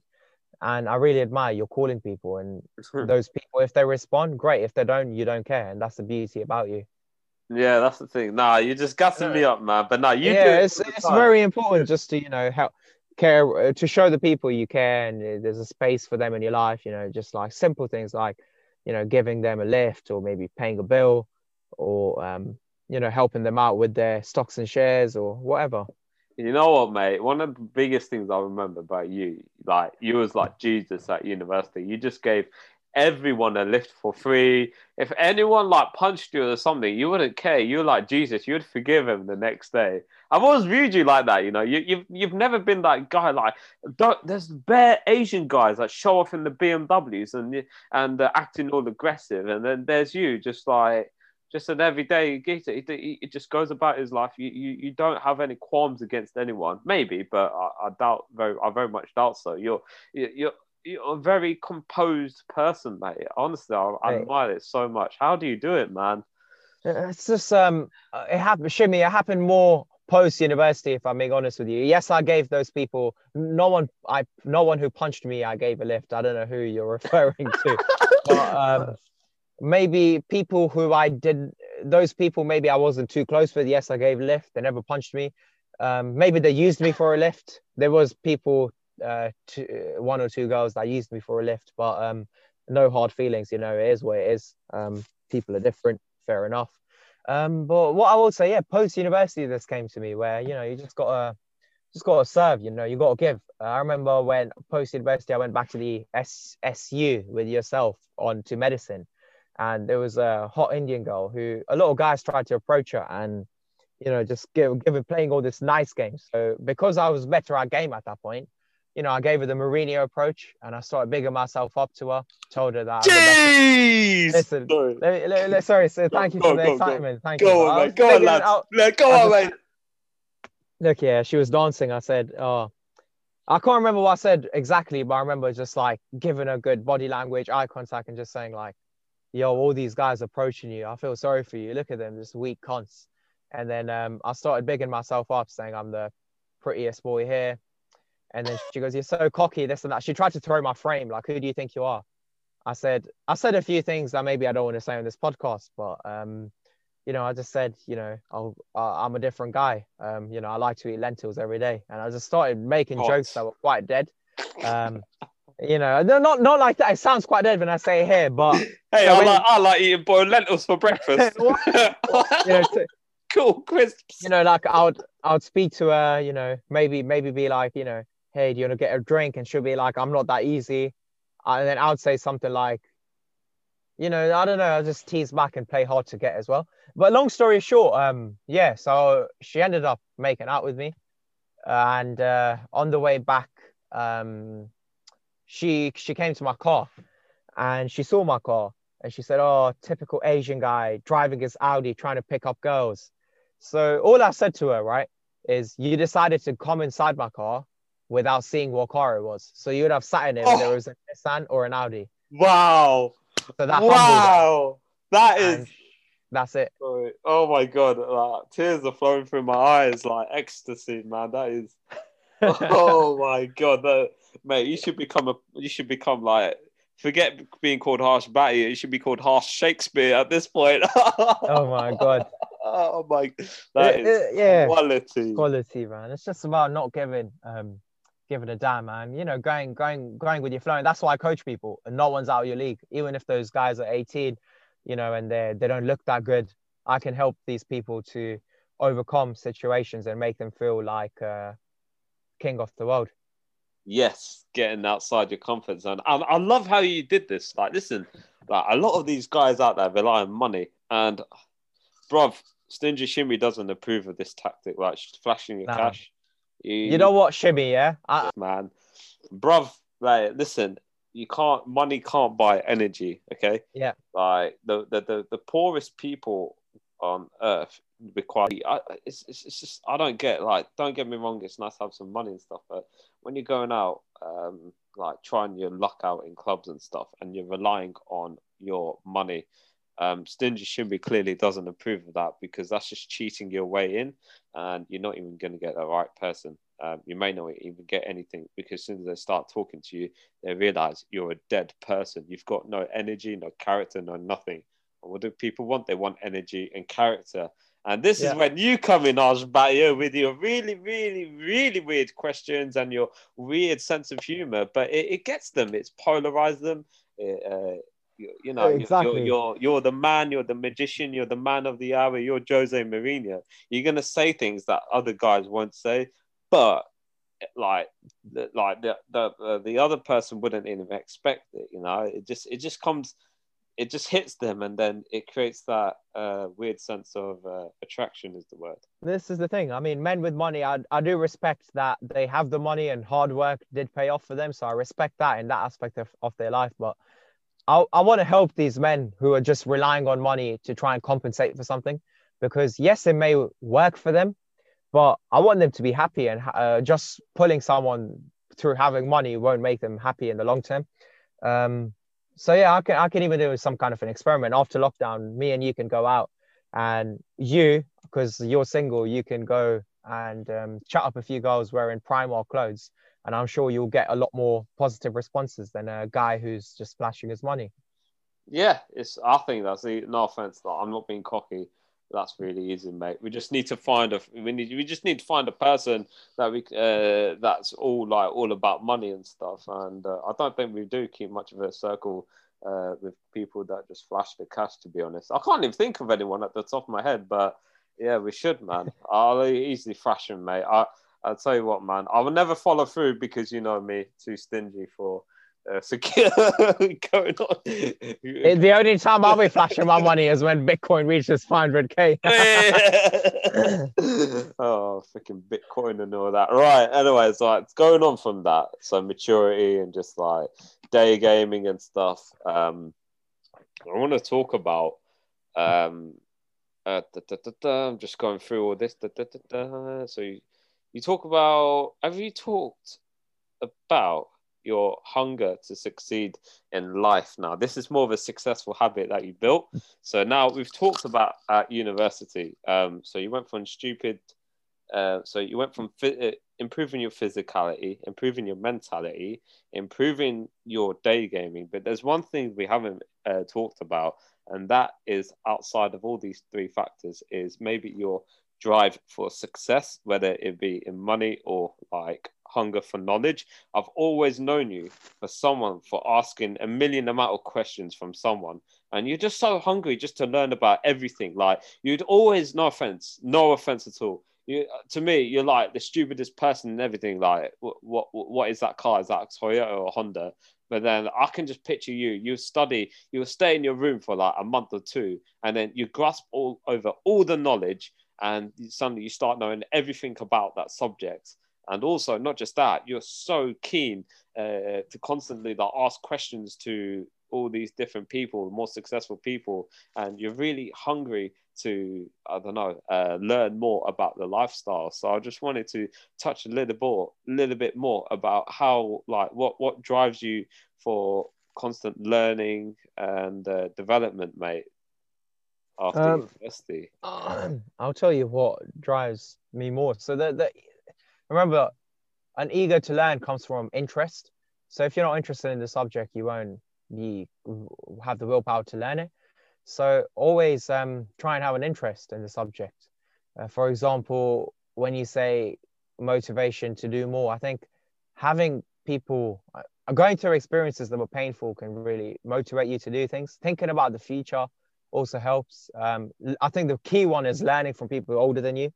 And I really admire you're calling people, and those people, if they respond, great. If they don't, you don't care, and that's the beauty about you. Yeah, that's the thing. Nah, you're just gassing me up, man. But nah, you. Yeah, it's, it's very important just to you know help care uh, to show the people you care and uh, there's a space for them in your life you know just like simple things like you know giving them a lift or maybe paying a bill or um, you know helping them out with their stocks and shares or whatever you know what mate one of the biggest things i remember about you like you was like jesus at university you just gave everyone a lift for free. If anyone like punched you or something, you wouldn't care. You're like Jesus, you'd forgive him the next day. I've always viewed you like that, you know. You, have you've, you've never been that guy. Like, there's bare Asian guys that show off in the BMWs and and uh, acting all aggressive, and then there's you, just like just an everyday geezer. He, he, just goes about his life. You, you you don't have any qualms against anyone, maybe, but I, I doubt very I very much doubt so. You're you're you're a very composed person, mate. Honestly, I, I admire it so much. How do you do it, man? It's just um, it happened. Shimmy, it happened more post university. If I'm being honest with you, yes, I gave those people. No one, I no one who punched me, I gave a lift. I don't know who you're referring to, but um, maybe people who I did. Those people, maybe I wasn't too close with. Yes, I gave a lift. They never punched me. Um, maybe they used me for a lift. There was people uh, two, one or two girls that used me for a lift, but um, no hard feelings. You know, it is what it is. Um, people are different, fair enough. Um, but what I will say, yeah, post university, this came to me where you know you just gotta just gotta serve. You know, you gotta give. Uh, I remember when post university, I went back to the SU with yourself on to medicine, and there was a hot Indian girl who a lot of guys tried to approach her and you know just give, give playing all this nice games. So because I was better at game at that point, you know, I gave her the Mourinho approach and I started bigging myself up to her, told her that. Jeez! Listen, sorry. Let, let, let, sorry, so thank you for the go, excitement. Go. Thank go you. On, mate. Go on, lads. Out, go on, mate. Look, yeah, she was dancing. I said, oh, I can't remember what I said exactly, but I remember just like giving her good body language, eye contact, and just saying, like, yo, all these guys approaching you. I feel sorry for you. Look at them, just weak cons. And then um, I started bigging myself up, saying I'm the prettiest boy here. And then she goes, You're so cocky, this and that. She tried to throw my frame, like, who do you think you are? I said, I said a few things that maybe I don't want to say on this podcast, but um, you know, I just said, you know, I'll, I'm a different guy. Um, you know, I like to eat lentils every day, and I just started making Hot. jokes that were quite dead. Um, you know, not not like that. It sounds quite dead when I say here, but hey, I, when, like, I like eating boiled lentils for breakfast. you know, to, cool crisps. You know, like I would I would speak to her. You know, maybe maybe be like, you know, hey, do you want to get a drink? And she'll be like, I'm not that easy. And then I would say something like, you know, I don't know, I'll just tease back and play hard to get as well. But long story short, um, yeah, so she ended up making out with me. And uh, on the way back, um, she she came to my car and she saw my car and she said, Oh, typical Asian guy driving his Audi trying to pick up girls. So all I said to her, right, is you decided to come inside my car without seeing what car it was. So you would have sat in it, oh. whether it was a Nissan or an Audi. Wow. So that wow. That is. That's it. Oh my god, like, tears are flowing through my eyes like ecstasy, man. That is. oh my god, that, mate! You should become a. You should become like. Forget being called Harsh Bhatia. You should be called Harsh Shakespeare at this point. oh my god. Oh my. That it, is it, yeah. quality. Quality, man. It's just about not giving. Um, give it a damn, man. You know, going, going, going with your flow. And that's why I coach people. And no one's out of your league, even if those guys are 18, you know, and they they don't look that good. I can help these people to overcome situations and make them feel like uh, king of the world. Yes, getting outside your comfort zone. I, I love how you did this. Like, listen, like a lot of these guys out there rely on money, and bruv, Stingy Shimmy doesn't approve of this tactic. Like, flashing your nah. cash you, you know what, Shimmy? Yeah, I... man, bruv. Like, listen, you can't. Money can't buy energy. Okay. Yeah. Like the the the, the poorest people on earth require. I, it's, it's it's just I don't get like. Don't get me wrong. It's nice to have some money and stuff, but when you're going out, um, like trying your luck out in clubs and stuff, and you're relying on your money um, Stingy Shimmy clearly doesn't approve of that because that's just cheating your way in, and you're not even going to get the right person. Um, you may not even get anything because as soon as they start talking to you, they realize you're a dead person. You've got no energy, no character, no nothing. And what do people want? They want energy and character. And this yeah. is when you come in, Ajbayo, with your really, really, really weird questions and your weird sense of humor. But it, it gets them, it's polarized them. It, uh, you, you know, exactly. you're, you're, you're the man, you're the magician, you're the man of the hour, you're Jose Mourinho. You're gonna say things that other guys won't say, but like like the the uh, the other person wouldn't even expect it. You know, it just it just comes, it just hits them, and then it creates that uh, weird sense of uh, attraction. Is the word. This is the thing. I mean, men with money, I I do respect that they have the money and hard work did pay off for them. So I respect that in that aspect of, of their life. But I I want to help these men who are just relying on money to try and compensate for something, because yes, it may work for them but I want them to be happy, and uh, just pulling someone through having money won't make them happy in the long term. Um, so yeah, I can I can even do some kind of an experiment after lockdown. Me and you can go out, and you because you're single, you can go and um, chat up a few girls wearing Primark clothes, and I'm sure you'll get a lot more positive responses than a guy who's just flashing his money. Yeah, it's. I think that's the. No offense, that I'm not being cocky that's really easy, mate. We just need to find a we need we just need to find a person that we uh, that's all like all about money and stuff. And uh, I don't think we do keep much of a circle uh, with people that just flash the cash. To be honest, I can't even think of anyone at the top of my head, but yeah, we should, man. I'll easily flash him, mate. I I'll tell you what, man. I will never follow through because you know me, too stingy for uh, secure going on. The only time I'll be flashing my money is when Bitcoin reaches 500k. oh, freaking Bitcoin and all that. Right. Anyways, like it's going on from that. So maturity and just like day gaming and stuff. Um, I want to talk about. Um, uh, da, da, da, I'm just going through all this. So you, you talk about. Have you talked about? your hunger to succeed in life now this is more of a successful habit that you built so now we've talked about at university um, so you went from stupid uh, so you went from uh, improving your physicality improving your mentality improving your day gaming but there's one thing we haven't uh, talked about and that is outside of all these three factors is maybe your drive for success whether it be in money or like hunger for knowledge. I've always known you for someone for asking a million amount of questions from someone, and you're just so hungry just to learn about everything. Like you'd always, no offense, no offense at all. You, to me, you're like the stupidest person and everything. Like, what, what, what is that car? Is that Toyota or Honda? But then I can just picture you. You study, you stay in your room for like a month or two, and then you grasp all over all the knowledge, and suddenly you start knowing everything about that subject. And also not just that you're so keen uh, to constantly like ask questions to all these different people more successful people and you're really hungry to i don't know uh, learn more about the lifestyle. So i just wanted to touch a little more little bit more about how like what what drives you for constant learning and uh, development mate after um, university i'll tell you what drives me more so the, the remember, an ego to learn comes from interest. So if you're not interested in the subject, you won't be have the willpower to learn it. So always um, try and have an interest in the subject. Uh, for example, when you say motivation to do more, I think having people uh, going through experiences that were painful can really motivate you to do things. Thinking about the future also helps. Um, I think the key one is learning from people older than you.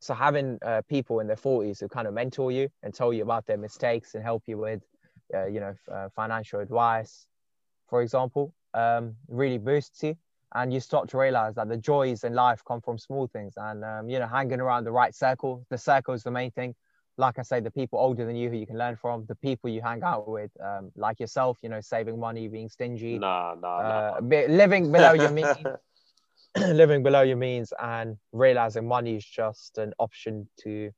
So having uh, people in their 40s who kind of mentor you and tell you about their mistakes and help you with uh, you know uh, financial advice for example um, really boosts you. And you start to realize that the joys in life come from small things and um, you know hanging around the right circle the circle is the main thing like i say the people older than you who you can learn from the people you hang out with um, like yourself you know saving money being stingy nah, nah, nah. Uh, living below your means living below your means and realizing money is just an option to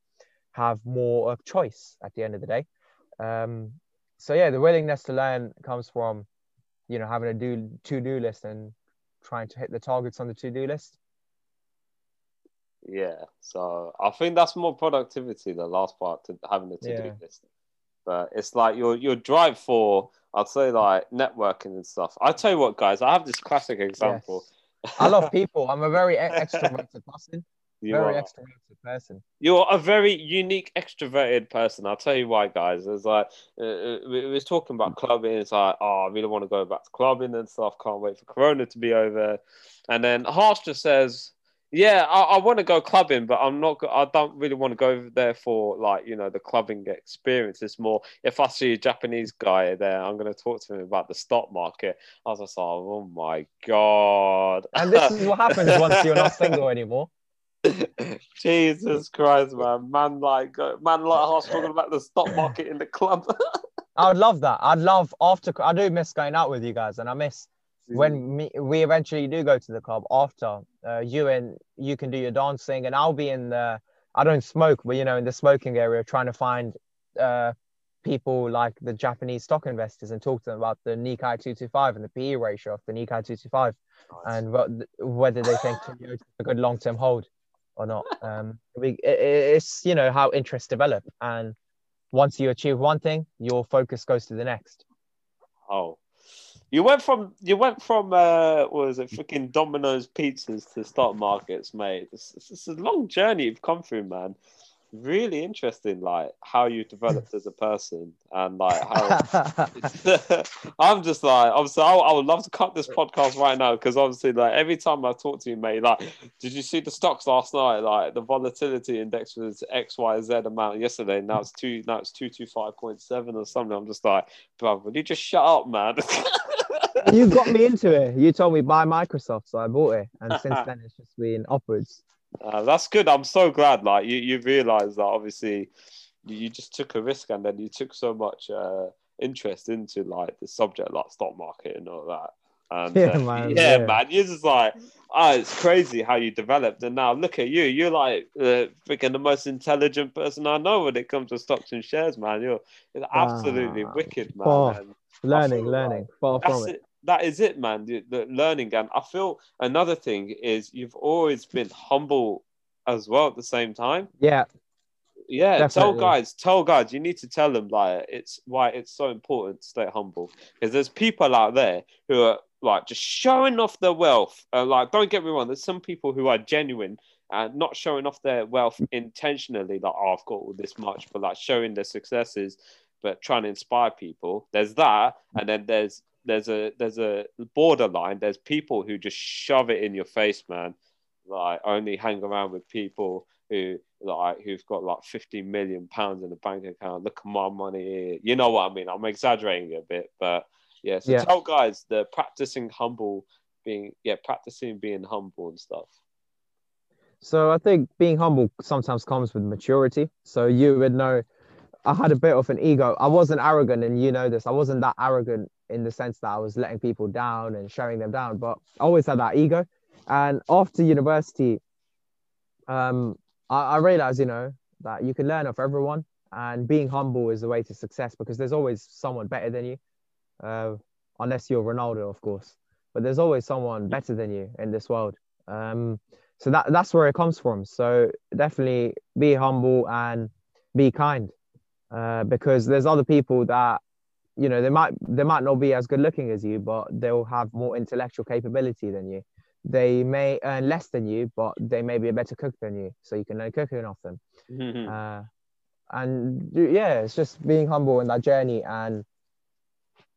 have more of choice at the end of the day. Um, so yeah, the willingness to learn comes from, you know, having a do to do list and trying to hit the targets on the to do list. Yeah, so I think that's more productivity. The last part to having a to do yeah. list, but it's like your your drive for I'd say like networking and stuff. I tell you what, guys, I have this classic example. Yes I love people. I'm a very extroverted person. You very are. extroverted person. You're a very unique extroverted person. I'll tell you why, guys. It's like uh, uh we was talking about clubbing. It's like, oh, I really want to go back to clubbing and stuff. Can't wait for Corona to be over. And then Harsh just says, Yeah, I, I want to go clubbing, but I'm not. I don't really want to go over there for like you know the clubbing experience. It's more if I see a Japanese guy there, I'm going to talk to him about the stock market. I was just like, oh my god! And this is what happens once you're not single anymore. Jesus Christ, man! Man, like man, like us talking about the stock market in the club. I would love that. I'd love after. I do miss going out with you guys, and I miss when me, we eventually do go to the club after uh, you and you can do your dancing and i'll be in the i don't smoke but you know in the smoking area trying to find uh, people like the japanese stock investors and talk to them about the nikkei 225 and the pe ratio of the nikkei 225 nice. and what, whether they think it's a good long-term hold or not. Um, we, it, it's you know how interests develop and once you achieve one thing your focus goes to the next. Oh you went from you went from uh, what was it freaking Domino's pizzas to stock markets, mate. It's, it's, a long journey you've come through, man. Really interesting like how you developed as a person and like how i'm just like obviously I, I, would love to cut this podcast right now because obviously like every time i talk to you mate like did you see the stocks last night? Like the volatility index was xyz amount yesterday. Now it's two now it's 225.7 or something. I'm just like bro will you just shut up man you got me into it you told me buy microsoft so i bought it and since then it's just been upwards uh, that's good. I'm so glad. Like you, you realize that obviously you just took a risk and then you took so much uh, interest into like the subject, like stock market and all that. And yeah, uh, man, yeah, yeah, man, you're just like, oh, it's crazy how you developed. And now look at you. You're like uh, freaking the most intelligent person I know when it comes to stocks and shares, man. You're absolutely wicked, man. Oh, learning, learning, like, far from it that is it, man. The, the learning, and I feel another thing is you've always been humble as well at the same time. Yeah, yeah. Definitely. Tell guys, tell guys, you need to tell them like it's why it's so important to stay humble because there's people out there who are like just showing off their wealth. Uh, like, don't get me wrong, there's some people who are genuine and not showing off their wealth intentionally, like, oh, I've got all this much, but like showing their successes, but trying to inspire people. There's that, and then there's there's a there's a borderline. There's people who just shove it in your face, man. Like only hang around with people who like who've got like 50 million pounds in a bank account. Look at my money here. You know what I mean? I'm exaggerating a bit, but yeah. So yeah. tell guys the practicing humble being yeah, practicing being humble and stuff. So I think being humble sometimes comes with maturity. So you would know I had a bit of an ego. I wasn't arrogant, and you know this. I wasn't that arrogant in the sense that I was letting people down and showing them down, but I always had that ego. And after university, um, I, I realized, you know, that you can learn off everyone, and being humble is the way to success because there's always someone better than you, uh, unless you're Ronaldo, of course. But there's always someone better than you in this world. Um, so that that's where it comes from. So definitely be humble and be kind uh, because there's other people that you know they might they might not be as good looking as you but they'll have more intellectual capability than you. They may earn less than you but they may be a better cook than you so you can learn cooking off them. Mm-hmm. uh, and yeah it's just being humble in that journey and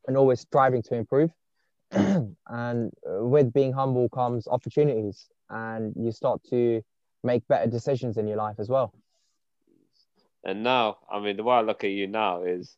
and always striving to improve. And with being humble comes opportunities and you start to make better decisions in your life as well. And now, I mean, the way I look at you now is,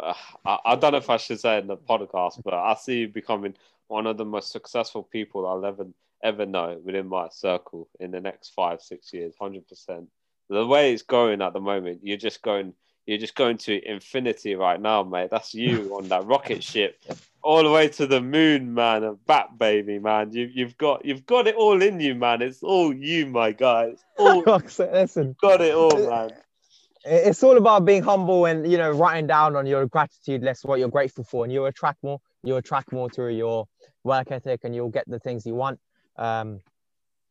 uh, I, I, don't know if I should say in the podcast, but I see you becoming one of the most successful people I'll ever ever know within my circle in the next five six years, hundred percent. The way it's going at the moment, you're just going, you're just going to infinity right now, mate. That's you on that rocket ship, all the way to the moon, man, and back, baby, man. You've you've got, you've got it all in you, man. It's all you, my guys. All, Listen, got it all, man it's all about being humble and you know writing down on your gratitude list what you're grateful for. And you'll attract more you'll attract more through your work ethic and you'll get the things you want. Um,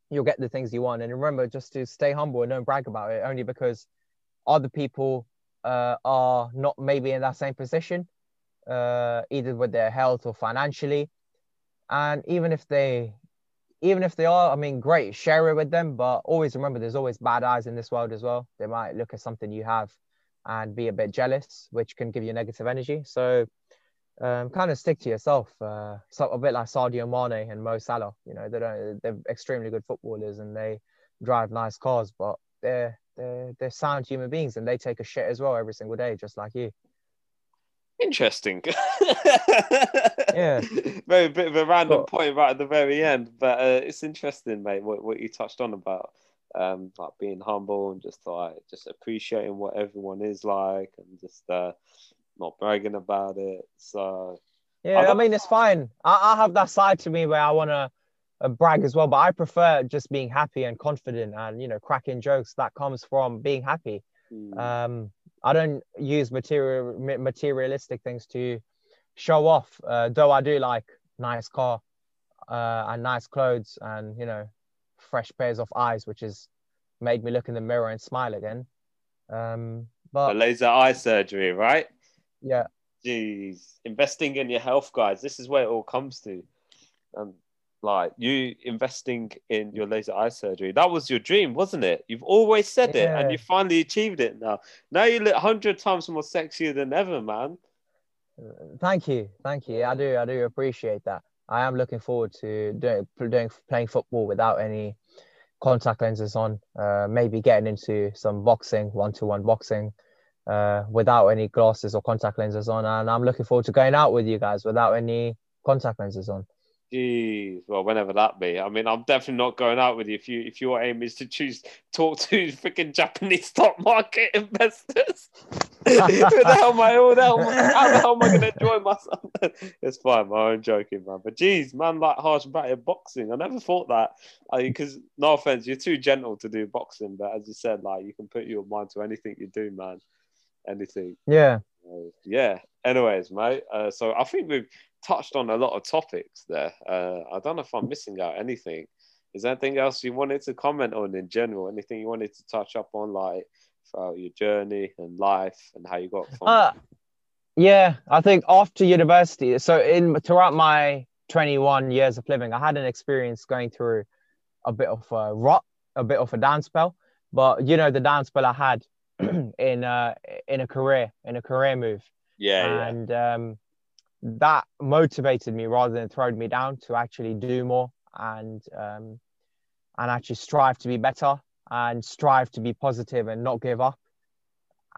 you'll get the things you want. And remember just to stay humble and don't brag about it only because other people uh, are not maybe in that same position uh, either with their health or financially. And even if they even if they are, I mean, great, share it with them. But always remember, there's always bad eyes in this world as well. They might look at something you have and be a bit jealous, which can give you negative energy. So um, kind of stick to yourself. Uh, so a bit like Sadio Mane and Mo Salah. You know, they don't. They're extremely good footballers and they drive nice cars, but they're they're they're sound human beings and they take a shit as well every single day, just like you. Interesting. yeah. Very bit of a random but, point right at the very end, but uh, it's interesting, mate. What what you touched on about um, like being humble and just like just appreciating what everyone is like and just uh, not bragging about it. So yeah, I, I mean it's fine. I, I have that side to me where I want to uh, brag as well, but I prefer just being happy and confident and you know cracking jokes that comes from being happy. Mm. Um, I don't use material materialistic things to show off. Uh, though I do like nice car uh, and nice clothes and you know fresh pairs of eyes, which has made me look in the mirror and smile again. Um, but laser eye surgery, right? Yeah. Jeez, investing in your health, guys. This is where it all comes to. Um, like you investing in your laser eye surgery. That was your dream, wasn't it? You've always said yeah. it, and you finally achieved it. Now, now you look hundred times more sexier than ever, man. Thank you, thank you. I do, I do appreciate that. I am looking forward to doing, doing playing football without any contact lenses on. Uh, maybe getting into some boxing, one-to-one boxing, uh, without any glasses or contact lenses on. And I'm looking forward to going out with you guys without any contact lenses on. Jeez, well, whenever that be. I mean, I'm definitely not going out with you if you if your aim is to choose talk to freaking Japanese stock market investors. who the hell am I? Who the hell, how the hell am I going to enjoy myself? it's fine, man. I'm joking, man. But geez, man, like Harsh Bhatia boxing. I never thought that. Because no offense, you're too gentle to do boxing, but as you said, like you can put your mind to anything you do, man. Anything. Yeah. Uh, yeah. Anyways, mate. Uh, so I think we've touched on a lot of topics there. Uh, I don't know if I'm missing out anything. Is there anything else you wanted to comment on in general? Anything you wanted to touch up on, like throughout your journey and life and how you got from? Uh, yeah, I think after university, so in throughout my 21 years of living, I had an experience going through a bit of a rot, a bit of a down spell. But you know, the down spell I had in uh, in a career, in a career move. Yeah, and yeah. um that motivated me rather than throwing me down to actually do more and um, and actually strive to be better and strive to be positive and not give up.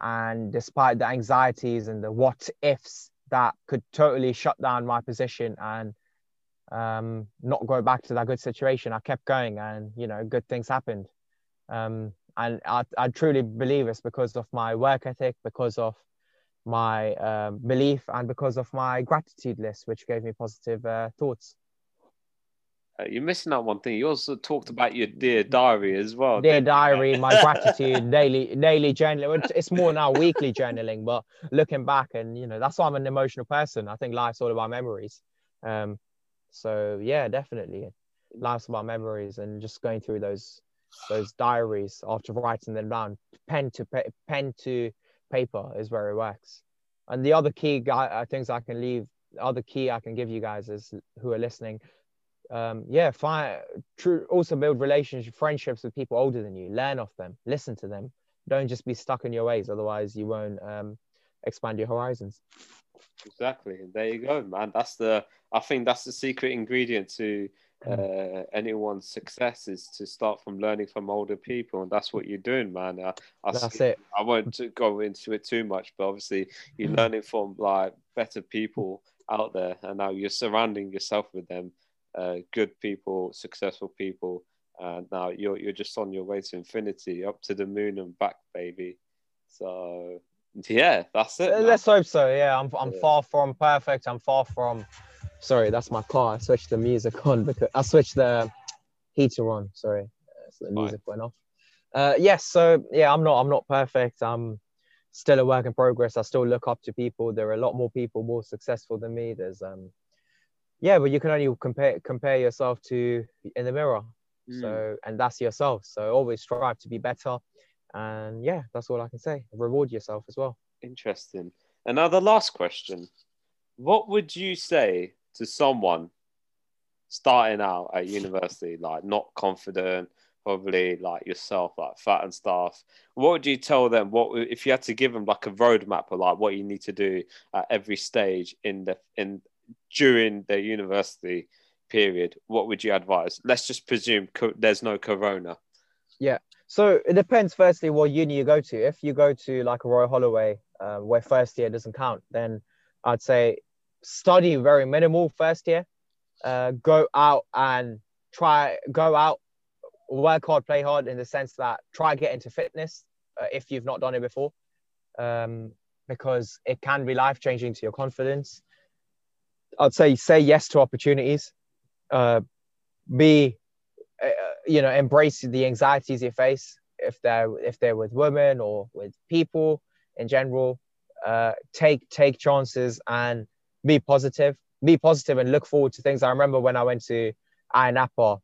And despite the anxieties and the what ifs that could totally shut down my position and um, not go back to that good situation, I kept going and you know good things happened. Um, and I, I truly believe it's because of my work ethic, because of my um, belief and because of my gratitude list, which gave me positive uh, thoughts. Uh, you're missing out one thing. You also talked about your dear diary as well. Dear diary, my gratitude, daily daily journaling. It's more now weekly journaling, but looking back and you know that's why I'm an emotional person. I think life's all about memories. Um, so yeah, definitely, life's about memories and just going through those those diaries after writing them down, pen to pen to paper is where it works. And the other key guy, uh, things I can leave, other key I can give you guys is who are listening. Um, yeah, find true. Also build relationships, friendships with people older than you. Learn off them. Listen to them. Don't just be stuck in your ways. Otherwise, you won't um, expand your horizons. Exactly. There you go, man. That's the. I think that's the secret ingredient to uh, anyone's success is to start from learning from older people, and that's what you're doing, man. I, I that's see, it. I won't go into it too much, but obviously you're mm. learning from like better people out there, and now you're surrounding yourself with them, uh, good people, successful people, and now you're you're just on your way to infinity, up to the moon and back, baby. So yeah, that's it. Man. Let's hope so. Yeah, I'm I'm yeah. far from perfect. I'm far from sorry, that's my car. I switched the music on because I switched the heater on. Sorry, so the music went off. Uh, yes, so yeah, I'm not I'm not perfect. I'm still a work in progress. I still look up to people. There are a lot more people more successful than me. There's um, yeah, but you can only compare compare yourself to in the mirror. Mm. So and that's yourself. So always strive to be better. And yeah, that's all I can say. Reward yourself as well. Interesting. And now the last question. What would you say to someone starting out at university, like not confident, probably like yourself, like fat and stuff. What would you tell them? What if you had to give them like a roadmap of like what you need to do at every stage in the in during the university period? What would you advise? Let's just presume co- there's no corona. Yeah. So it depends. Firstly, what uni you go to. If you go to like a Royal Holloway, uh, where first year doesn't count, then I'd say study very minimal first year. Uh, go out and try go out work hard, play hard in the sense that try get into fitness uh, if you've not done it before, um, because it can be life changing to your confidence. I'd say say yes to opportunities. Uh, be, uh, you know, embrace the anxieties you face if they're if they're with women or with people in general. Uh, take take chances and be positive. Be positive and look forward to things. I remember when I went to Ayia Napa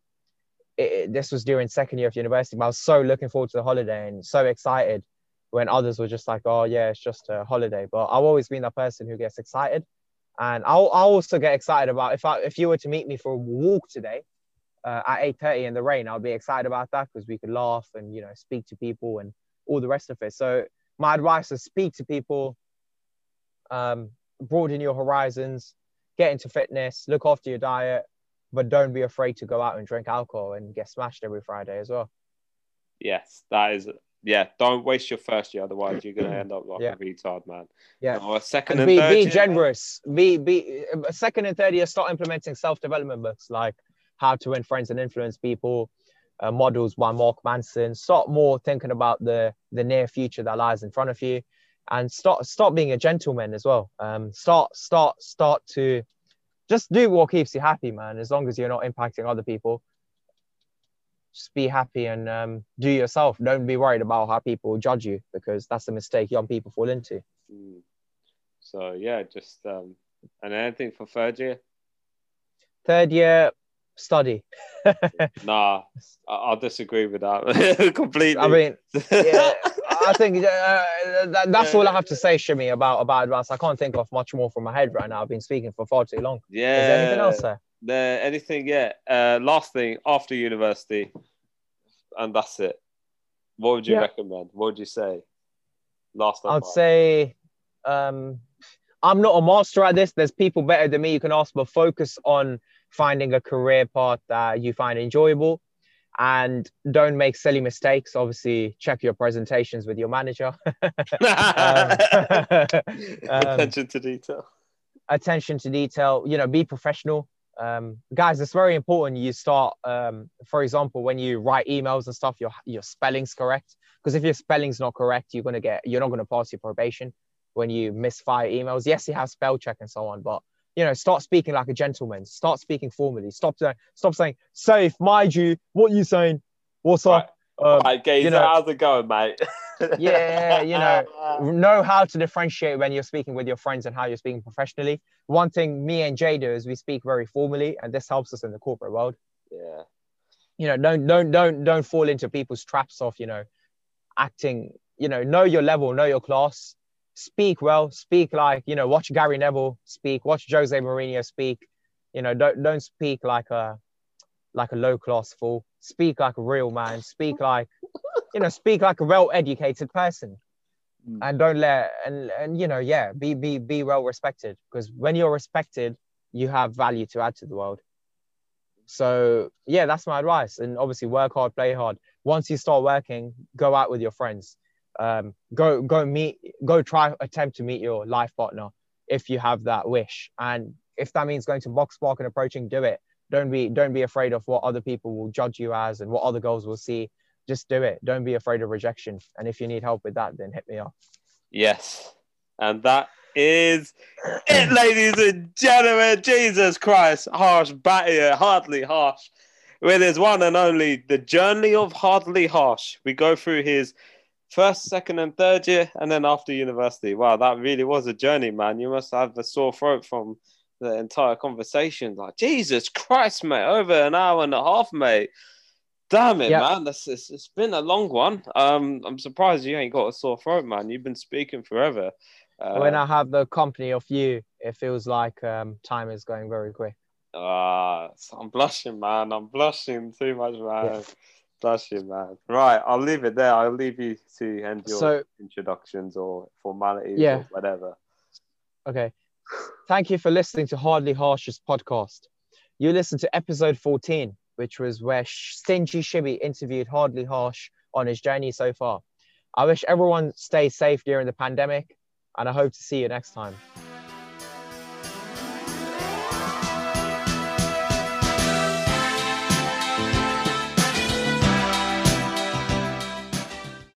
it, this was during second year of university. I was so looking forward to the holiday and so excited when others were just like, "Oh yeah, it's just a holiday." But I've always been the person who gets excited, and I'll, I'll also get excited about if I if you were to meet me for a walk today uh, at eight thirty in the rain, I'll be excited about that because we could laugh and you know speak to people and all the rest of it. So my advice is speak to people, um, broaden your horizons, get into fitness, look after your diet, but don't be afraid to go out and drink alcohol and get smashed every Friday as well. Yes, that is. Yeah, don't waste your first year, otherwise you're gonna end up like yeah. a retard, man. Yeah. No, a second and, and be, third be year, generous. Be be second and third year. Start implementing self development books like How to Win Friends and Influence People, uh, models by Mark Manson. Start more thinking about the the near future that lies in front of you, and start start being a gentleman as well. Um, start start start to just do what keeps you happy, man. As long as you're not impacting other people, just be happy and um, do yourself. Don't be worried about how people judge you because that's a mistake young people fall into. Mm. So yeah, just um, and anything for third year. Third year, study. nah, I'll disagree with that completely. I mean, yeah, I think uh, that, that's all I have to say, Shimmy, about about advice. I can't think of much more from my head right now. I've been speaking for far too long. Yeah. Is there anything else, sir? There, anything? Yeah. Uh, last thing after university, and that's it. What would you yeah. recommend? What would you say? Last. I'd say, um, I'm not a master at this. There's people better than me you can ask, but focus on finding a career path that you find enjoyable and don't make silly mistakes. Obviously, check your presentations with your manager. um, attention to detail. Attention to detail. You know, be professional. Um, guys, it's very important you start, um, for example, when you write emails and stuff, your your spelling's correct. Because if your spelling's not correct, you're gonna get you're not gonna pass your probation when you misfire emails. Yes, you have spell check and so on, but you know, start speaking like a gentleman. Start speaking formally. Stop saying, stop saying, safe, mind you, what you saying? What's up? Um, right you know, how's it going, mate? yeah, you know, know how to differentiate when you're speaking with your friends and how you're speaking professionally. One thing me and Jay do is we speak very formally, and this helps us in the corporate world. Yeah. You know, don't don't don't don't fall into people's traps of you know, acting. You know, know your level, know your class, speak well, speak like, you know, watch Gary Neville speak, watch Jose Mourinho speak. You know, don't don't speak like a like a low class fool. Speak like a real man. Speak like, you know, speak like a well educated person. Mm. And don't let and and you know, yeah, be be be well respected. Because when you're respected, you have value to add to the world. So yeah, that's my advice. And obviously work hard, play hard. Once you start working, go out with your friends um, go go meet go try attempt to meet your life partner if you have that wish. And if that means going to box park and approaching do it. Don't be don't be afraid of what other people will judge you as and what other girls will see. Just do it. Don't be afraid of rejection. And if you need help with that then hit me up. Yes. And that is it ladies and gentlemen. Jesus christ Harsh Bhatia hardly harsh. With his one and only the journey of hardly harsh. We go through his first, second, and third year, and then after university. Wow, that really was a journey, man. You must have a sore throat from the entire conversation. Like, Jesus Christ, mate, over an hour and a half, mate. Damn it, man. This it's, it's been a long one. Um, I'm surprised you ain't got a sore throat, man. You've been speaking forever. Uh, when I have the company of you, it feels like um, time is going very quick. Ah, uh, I'm blushing, man. I'm blushing too much, man. Yeah. That's you, man. Right, I'll leave it there. I'll leave you to end your So- introductions or formalities Yeah. or whatever. Okay. Thank you for listening to Hardly Harsh's podcast. You listened to episode 14, which was where Stingy Shibby interviewed Hardly Harsh on his journey so far. I wish everyone stays safe during the pandemic, and I hope to see you next time.